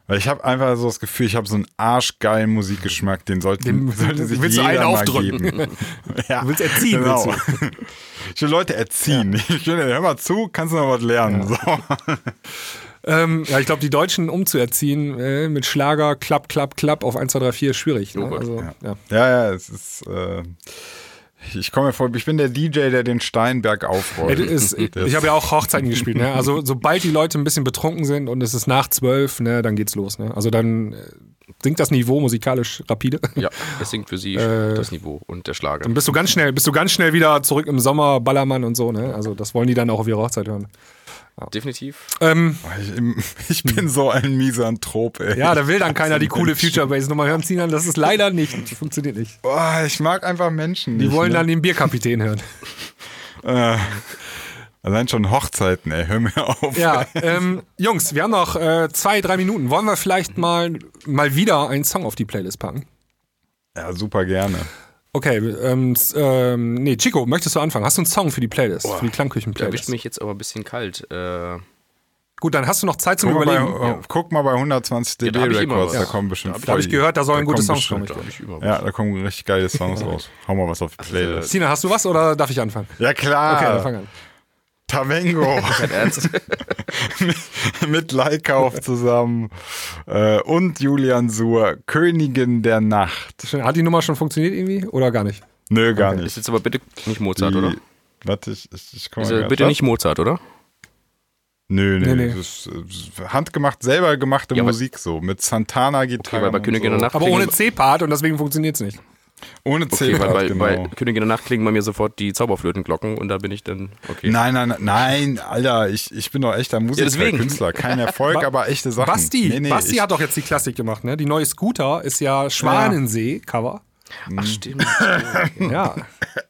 Weil ich habe einfach so das Gefühl, ich habe so einen arschgeilen Musikgeschmack, den sollte, Dem *laughs* sollte sich willst du jeder einen mal aufdrücken. geben. *laughs* Ja, Du willst erziehen, genau. willst *laughs* Ich will Leute erziehen. Ich will, hör mal zu, kannst du noch was lernen. So. ähm, ja, ich glaube, die Deutschen umzuerziehen äh, mit Schlager, klapp, klapp, klapp auf 1, 2, 3, 4 ist schwierig. Ne? Oh also, ja. Ja, ja, es ist. Äh, ich komme vor, ich bin der DJ, der den Steinberg aufrollt. Ist, *laughs* ich habe ja auch Hochzeiten gespielt. Ne? Also sobald die Leute ein bisschen betrunken sind und es ist nach zwölf, ne, dann geht's los. Ne? Also dann äh, sinkt das Niveau musikalisch rapide. Ja, es sinkt für sie Äh, das Niveau und der Schlager. Dann bist du ganz schnell, bist du ganz schnell wieder zurück im Sommer, Ballermann und so. Ne? Also das wollen die dann auch auf ihre Hochzeit hören. Definitiv. Ähm, *laughs* Ich, bin so ein Misanthrop, ey. ja, da will dann *laughs* keiner die coole Future Bass Nummer hören ziehen. Das ist leider nicht, funktioniert nicht. Boah, ich mag einfach Menschen. Die nicht, wollen ne? dann den Bierkapitän hören. Äh, *laughs* allein schon Hochzeiten, ey, hör mir auf. Ja, ähm, Jungs, wir haben noch äh, zwei, drei Minuten. Wollen wir vielleicht mal, mal wieder einen Song auf die Playlist packen? Ja, super gerne. Okay, ähm, ähm, nee, Chico, möchtest du anfangen? Hast du einen Song für die Playlist, für die Da erwischt Klangküchen-Playlist? mich jetzt aber ein bisschen kalt. Äh, Gut, dann hast du noch Zeit zum Guck mal, bei, Überlegen. oh, guck mal bei 120 Ja, dB immer Records, da kommen bestimmt Da hab Da habe ich gehört, da sollen da gute Songs kommen. bestimmt-. Ja, da kommen richtig geile Songs raus. Hau mal was auf die Playlist. Sina, hast du was oder darf ich anfangen? Ja klar, Okay, dann fang an. Tavengo *laughs* Ernst? *laughs* mit Leikauf zusammen äh, und Julian Suhr, Königin der Nacht. Hat die Nummer schon funktioniert irgendwie oder gar nicht? Nö, gar Ist nicht. jetzt aber bitte nicht Mozart, Die- oder? Warte, ich, ich, ich komme Ist ja bitte nicht Mozart, oder? Nö, nö, Nee, nee. Das ist, äh, handgemacht, selber gemachte Ja, Musik so, mit Santana-Gitarre. Okay, bei Königin der Nacht Aber ohne C-Part und deswegen funktioniert es nicht. Ohne Okay, C-Part, weil, weil, genau. weil Königin der Nacht klingen bei mir sofort die Zauberflötenglocken und da bin ich dann, okay. Nein, nein, nein, nein, Alter, ich, ich bin doch echter Musiker, deswegen. Künstler. Kein Erfolg, aber echte Sachen. Basti, Nee, nee, Basti ich, hat doch jetzt die Klassik gemacht, ne? Die neue Scooter ist ja Schwanensee-Cover. Ach, stimmt. *laughs* Ja.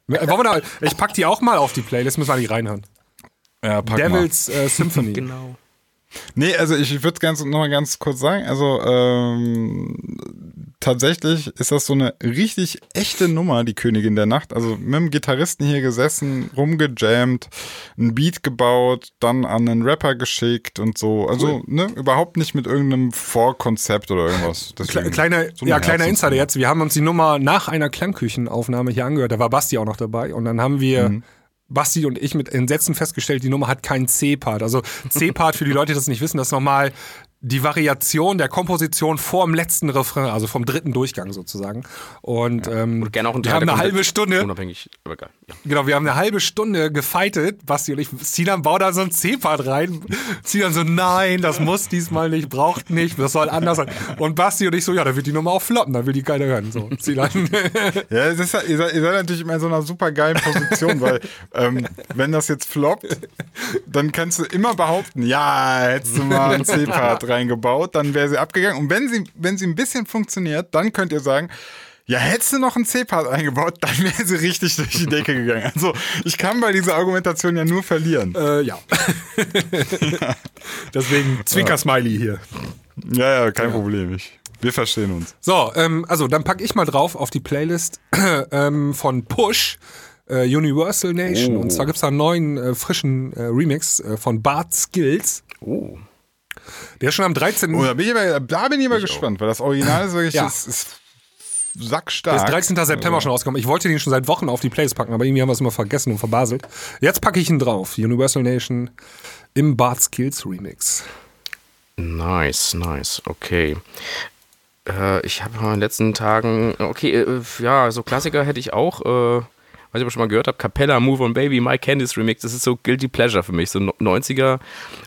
Wollen wir da, ich pack die auch mal auf die Playlist, müssen wir die reinhören. ja, pack mal. Devils äh, Symphony. *laughs* genau. Nee, also ich würde ganz noch mal ganz kurz sagen, also ähm, tatsächlich ist das so eine richtig echte Nummer, die Königin der Nacht. Also mit dem Gitarristen hier gesessen, rumgejammt, ein Beat gebaut, dann an einen Rapper geschickt und so. Also ne, überhaupt nicht mit irgendeinem Vorkonzept oder irgendwas. Deswegen kleine, so ja, kleiner. Insider jetzt. Wir haben uns die Nummer nach einer Klangküchenaufnahme hier angehört. Da war Basti auch noch dabei. Und dann haben wir, Mhm. Basti und ich mit Entsetzen festgestellt, die Nummer hat keinen C-Part. Also C-Part, für die Leute, die das nicht wissen, das ist nochmal die Variation der Komposition vor dem letzten Refrain, also vom dritten Durchgang sozusagen. Und ähm, Und gerne auch ein wir Teil haben eine halbe Stunde, Unabhängig, aber egal. Ja. genau, wir haben eine halbe Stunde gefightet, Basti und ich. Sinan baut da so ein C-Part rein. Sinan so, nein, das muss diesmal nicht, braucht nicht, das soll anders sein. Und Basti und ich so, ja, da wird die Nummer auch floppen, da will die keiner hören. So, Sinan. *laughs* Ja, es ist, ja- ihr, seid, ihr seid natürlich immer in so einer super geilen Position, weil ähm, wenn das jetzt floppt, dann kannst du immer behaupten, ja, hättest du mal einen C-Part reingebaut, dann wäre sie abgegangen. Und wenn sie, wenn sie ein bisschen funktioniert, dann könnt ihr sagen, ja, hättest du noch einen C-Part eingebaut, dann wäre sie richtig durch die Decke gegangen. Also ich kann bei dieser Argumentation ja nur verlieren. Äh, ja. *laughs* Deswegen Zwinker-Smiley hier. Ja, ja, kein Problem. Ich, wir verstehen uns. So, ähm, also dann packe ich mal drauf auf die Playlist *clears throat* ähm, von Push. Äh, Universal Nation. Und zwar gibt es da einen neuen, äh, frischen äh, Remix äh, von Bart Skills. Oh. Der ist schon am 13. Oh, da bin ich aber, da bin ich aber gespannt, weil das Original ist wirklich Ja. ist, ist sackstark. Der ist 13. September schon rausgekommen. Ich wollte den schon seit Wochen auf die Playlist packen, aber irgendwie haben wir es immer vergessen und verbaselt. Jetzt packe ich ihn drauf. Universal Nation im Bart Skills Remix. Nice, nice, okay. Äh, ich habe in den letzten Tagen, okay, äh, ja, so Klassiker hätte ich auch, äh, weiß ich ob ihr schon mal gehört habt, Capella, Move on Baby, My Candice Remix, das ist so Guilty Pleasure für mich, so no- 90er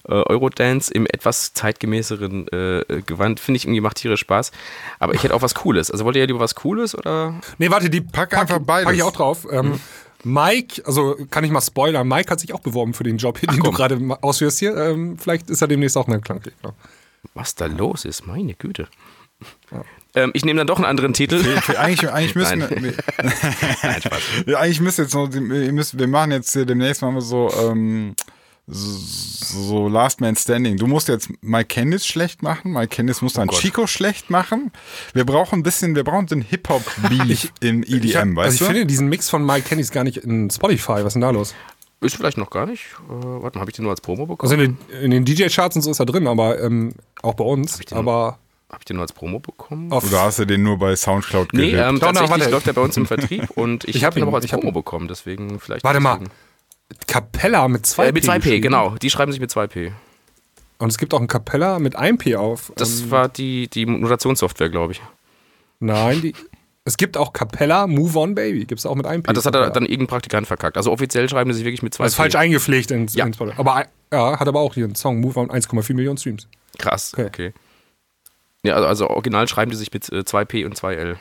äh, Eurodance im etwas zeitgemäßeren äh, Gewand, finde ich irgendwie macht tierisch Spaß. Aber ich hätte auch was Cooles. Also wollt ihr lieber was Cooles oder? Nee, warte, die Pack einfach beides. Pack ich auch drauf. Ähm, Mike, also kann ich mal spoilern, Mike hat sich auch beworben für den Job, den du komm. gerade ma- ausführst hier. Ähm, vielleicht ist er demnächst auch eine Klangklicker. Was da los ist, meine Güte. Ähm, ich nehme dann doch einen anderen Titel. Eigentlich, eigentlich müssen Nein. wir, *laughs* Nein, Spaß. Eigentlich müsst jetzt noch, ihr müsst, wir machen jetzt hier demnächst wir so, ähm, so, so Last Man Standing. Du musst jetzt Mike Candice schlecht machen, Mike Candice muss dann Chico schlecht machen. Wir brauchen ein bisschen, wir brauchen den Hip-Hop-Beat im EDM, Ich hab, weißt also ich du? finde diesen Mix von Mike Kennys gar nicht in Spotify. Was ist denn da los? Ist vielleicht noch gar nicht. Äh, warte mal, habe ich den nur als Promo bekommen? Also in den, in den DJ-Charts und so ist er drin, aber ähm, auch bei uns. den Aber Habe ich den nur als Promo bekommen? auf, Oder hast du den nur bei Soundcloud Nee, gerippt? ähm, Doch, noch, tatsächlich warte. läuft er bei uns im Vertrieb *laughs* und ich, Ich habe hab ihn aber als Promo bekommen, deswegen vielleicht. warte mal. Capella mit 2P. Äh, mit 2P, geschrieben. genau. Die schreiben sich mit 2P. Und es gibt auch ein Capella mit 1P auf. Das Ähm, war die, die Notationssoftware, glaube ich. nein, die, es gibt auch Capella Move On Baby. Gibt es auch mit 1P. Ah, das hat er dann irgendein Praktikant verkackt. Also offiziell schreiben sie sich wirklich mit 2P. Das ist falsch eingepflegt ins, Ja. ins. Aber ja, hat aber auch hier einen Song Move On 1,4 Millionen Streams. Krass, Okay. okay. Ja, also, also original schreiben die sich mit äh, 2P und 2L.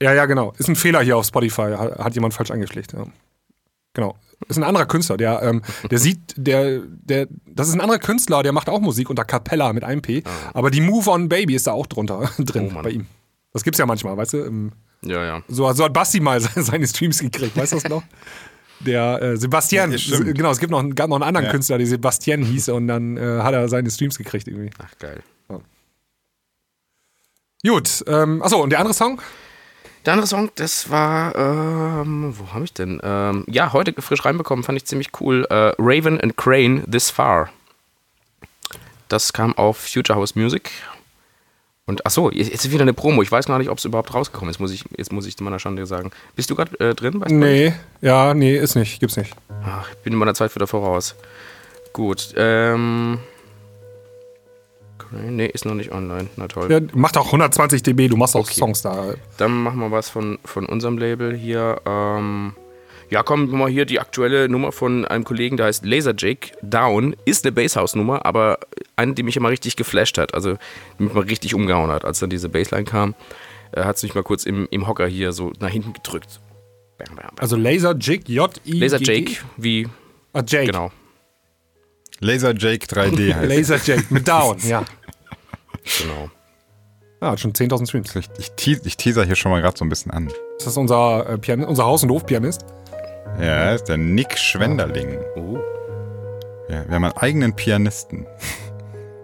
Ja, ja, genau. Ist ein Fehler hier auf Spotify. Hat, hat jemand falsch eingepflegt. Ja. Genau. Ist ein anderer Künstler, der, ähm, der sieht, der, der, das ist ein anderer Künstler, der macht auch Musik unter Capella mit 1P. Aber die Move On Baby ist da auch drunter *laughs* drin Oh, Mann. bei ihm. Das gibt's ja manchmal, weißt du? Im, Ja, ja. so, so hat Basti mal *laughs* seine Streams gekriegt, weißt du das noch? Der äh, Sebastian, Ja, genau, es gibt noch, einen- gab noch einen anderen Ja. Künstler, der Sebastian hieß und dann äh, hat er seine Streams gekriegt irgendwie. Ach, geil. Gut, ähm, achso, und der andere Song? Der andere Song, das war, ähm, wo habe ich denn? Ähm, ja, heute frisch reinbekommen, fand ich ziemlich cool. Äh, Raven and Crane, This Far. Das kam auf Future House Music. Und achso, jetzt ist wieder eine Promo. Ich weiß gar nicht, ob es überhaupt rausgekommen ist, muss ich, jetzt muss ich zu meiner Schande sagen. Bist du gerade äh, drin? Weißt? Nee, ja, nee, ist nicht, gibt's nicht. Ach, ich bin in meiner Zeit wieder voraus. Gut, ähm. Nee, ist noch nicht online. Na toll. Ja, macht auch 120 dB, du machst auch Okay. Songs da. Dann machen wir was von, von unserem Label hier. Ähm, Ja, komm, mal hier die aktuelle Nummer von einem Kollegen, der heißt Laser Jake Down. Ist eine Basshouse-Nummer, aber eine, die mich immer richtig geflasht hat. Also, die mich mal richtig umgehauen hat. Als dann diese Bassline kam, äh, hat es mich mal kurz im, im Hocker hier so nach hinten gedrückt. Bam, bam, bam. Also Laser Jig, J-I. Laser Jake, wie, Ah, Jake. genau. Laser Jake 3D heißt. *laughs* Laser Jake mit Down, ja. Genau. Ah, hat schon 10.000 Streams. Ich, ich, teas, ich teaser hier schon mal gerade so ein bisschen an. Das ist unser, äh, Pian unser Haus- und Hofpianist. Ja, ist der Nick Schwenderling. Oh. Ja, wir haben einen eigenen Pianisten.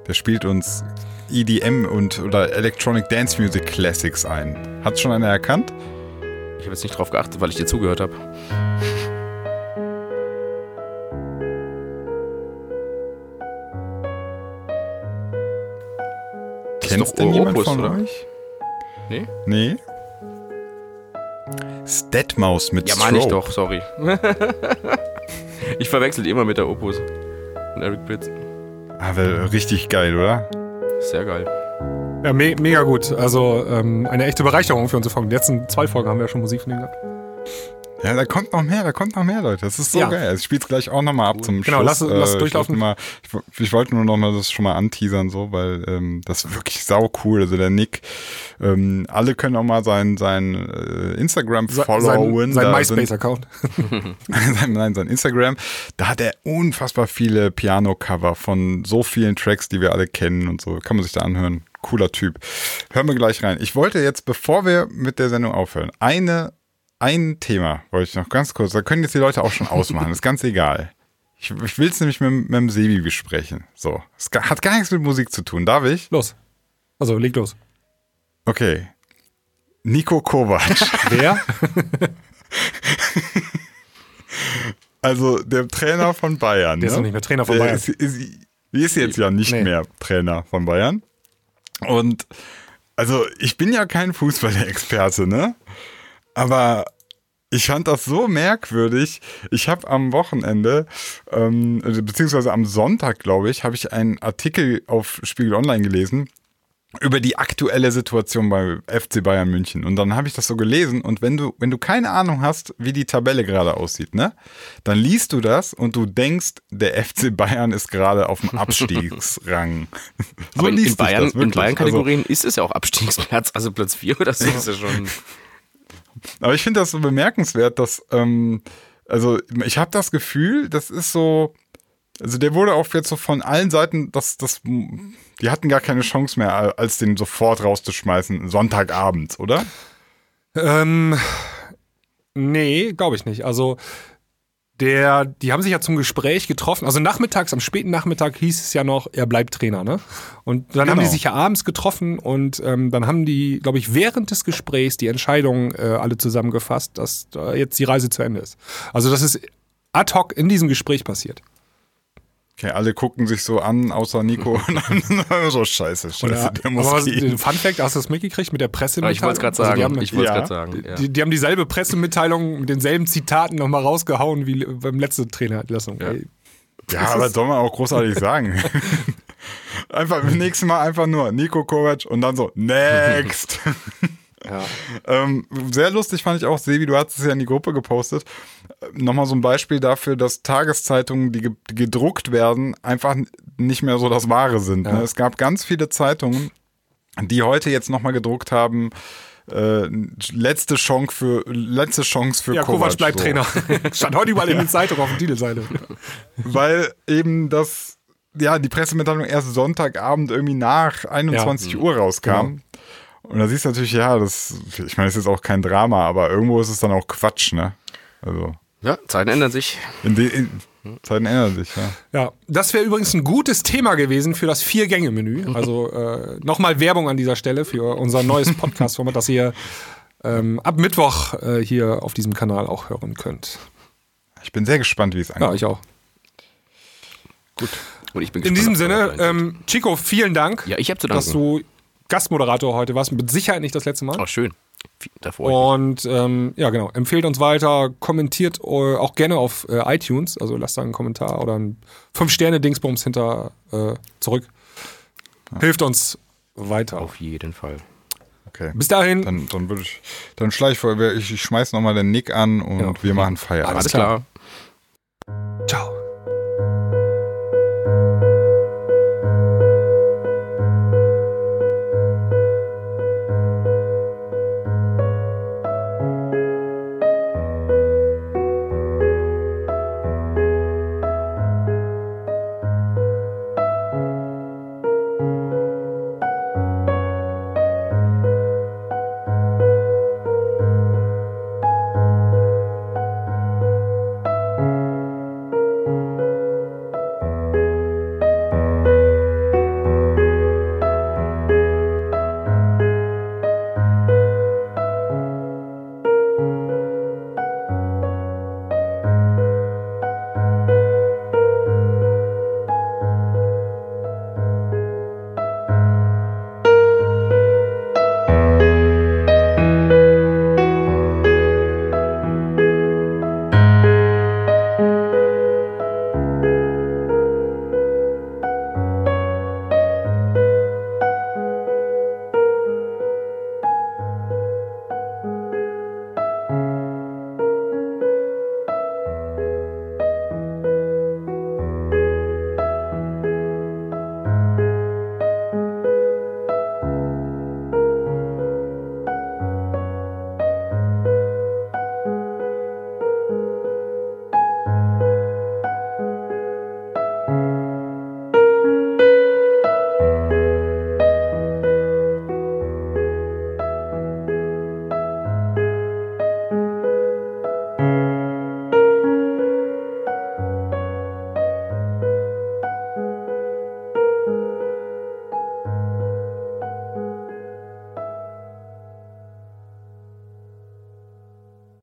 Der spielt uns EDM und oder Electronic Dance Music Classics ein. Hat schon einer erkannt? Ich habe jetzt nicht drauf geachtet, weil ich dir zugehört habe. Kennt doch denn jemand Opus, von oder? euch? Nee? Nee. Statmaus mit Ja, meine ich doch, sorry. *laughs* ich verwechsel die immer mit der Opus. Und Eric Pitts. Aber richtig geil, oder? Sehr geil. Ja, me mega gut. Also ähm, eine echte Bereicherung für unsere Folgen. Die letzten zwei Folgen haben wir ja schon Musik von ihm gehabt. Ja, da kommt noch mehr, da kommt noch mehr, Leute. Das ist so Ja. geil. Ich spiel's gleich auch nochmal ab zum Genau, Schluss. lass- lass Äh, durchlaufen. Ich wollte, mal, ich, ich wollte nur nochmal das schon mal anteasern, so, weil ähm, das ist wirklich sau cool. Also der Nick, ähm, alle können auch mal sein, sein äh, Instagram followen. Sein, sein MySpace-Account. *laughs* *laughs* sein, nein, sein Instagram, da hat er unfassbar viele Piano-Cover von so vielen Tracks, die wir alle kennen und so. Kann man sich da anhören. Cooler Typ. Hören wir gleich rein. Ich wollte jetzt, bevor wir mit der Sendung aufhören, eine, ein Thema wollte ich noch ganz kurz, da können jetzt die Leute auch schon ausmachen, ist ganz egal. Ich, ich will es nämlich mit, mit dem Sebi besprechen. So. Es hat gar nichts mit Musik zu tun. Darf ich? Los. Also, leg los. Okay. Nico Kovac. *laughs* Wer? *laughs* Also der Trainer von Bayern. Der ist ne? doch nicht mehr Trainer von Der Bayern. Ist, ist, ist jetzt ja nicht Nee. mehr Trainer von Bayern. Und also ich bin ja kein Fußballexperte, ne? Aber ich fand das so merkwürdig. Ich habe am Wochenende, ähm, also beziehungsweise am Sonntag, glaube ich, habe ich einen Artikel auf Spiegel Online gelesen über die aktuelle Situation bei FC Bayern München. Und dann habe ich das so gelesen. Und wenn du, wenn du keine Ahnung hast, wie die Tabelle gerade aussieht, ne, dann liest du das und du denkst, der FC Bayern ist gerade auf dem *laughs* Abstiegsrang. so Aber in, in Bayern, das in wirklich. Bayern-Kategorien ist es ja auch Abstiegsplatz, also Platz 4 oder so. ist ja schon. Aber ich finde das so bemerkenswert, dass, ähm, also ich habe das Gefühl, das ist so, also der wurde auch jetzt so von allen Seiten, dass das, die hatten gar keine Chance mehr, als den sofort rauszuschmeißen, Sonntagabend, oder? ähm, nee, glaube ich nicht. Also, der, die haben sich ja zum Gespräch getroffen. Also nachmittags, am späten Nachmittag hieß es ja noch, er bleibt Trainer, ne? Und dann haben die Genau. sich ja abends getroffen und ähm, dann haben die, glaube ich, während des Gesprächs die Entscheidung äh, alle zusammengefasst, dass da jetzt die Reise zu Ende ist. Also das ist ad hoc in diesem Gespräch passiert. Okay, alle gucken sich so an, außer Nico und *laughs* dann *laughs* so scheiße, scheiße, Ja, der aber muss was, gehen. den Fun Fact, hast du das mitgekriegt mit der Pressemitteilung? ich wollte es gerade Also sagen. die haben, ich wollte ja. es gerade sagen. Ja. die, die haben dieselbe Pressemitteilung mit denselben Zitaten nochmal rausgehauen wie beim letzten Trainerentlassung. Ja. Ey, Ja, aber soll man auch großartig *laughs* sagen. einfach, nächstes Mal einfach nur Nico Kovac und dann so, next. *laughs* ähm, sehr lustig fand ich auch, Sebi, du hast es ja in die Gruppe gepostet. Nochmal so ein Beispiel dafür, dass Tageszeitungen, die, ge die gedruckt werden, einfach nicht mehr so das Wahre sind. Ne? Es gab ganz viele Zeitungen, die heute jetzt nochmal gedruckt haben, äh, letzte Chance für letzte Chance für Ja, Kovac bleibt so. Trainer. *laughs* Stand heute überall in den Zeitungen auf der Titelseite. weil eben das, ja, die Pressemitteilung erst Sonntagabend irgendwie nach 21 Uhr rauskam. Genau. Und da siehst du natürlich, ja, das, ich meine, es ist auch kein Drama, aber irgendwo ist es dann auch Quatsch, ne? Also, ja, Zeiten ändern sich. in den in, Zeiten ändern sich, ja. Ja, das wäre übrigens ein gutes Thema gewesen für das Vier-Gänge-Menü. Also äh, nochmal Werbung an dieser Stelle für unser neues Podcast-Format, das ihr ähm, ab Mittwoch äh, hier auf diesem Kanal auch hören könnt. Ich bin sehr gespannt, wie es Ja, angeht. ich auch. Und ich bin In gespannt, diesem was da Sinne, ähm, Chico, vielen Dank, ja, ich habe zu dass danken. du Gastmoderator heute warst. Mit Sicherheit nicht das letzte Mal. Oh, schön. Da freue ich mich. Und ähm, ja, genau. Empfehlt uns weiter, kommentiert äh, auch gerne auf äh, iTunes. Also lasst da einen Kommentar oder ein 5-Sterne-Dingsbums hinter äh, zurück. Hilft uns weiter. Auf jeden Fall. Okay. Bis dahin. Dann, dann würde ich, dann schlage ich vor, ich, ich schmeiß nochmal den Nick an und Ja. wir machen Feierabend. Alles klar.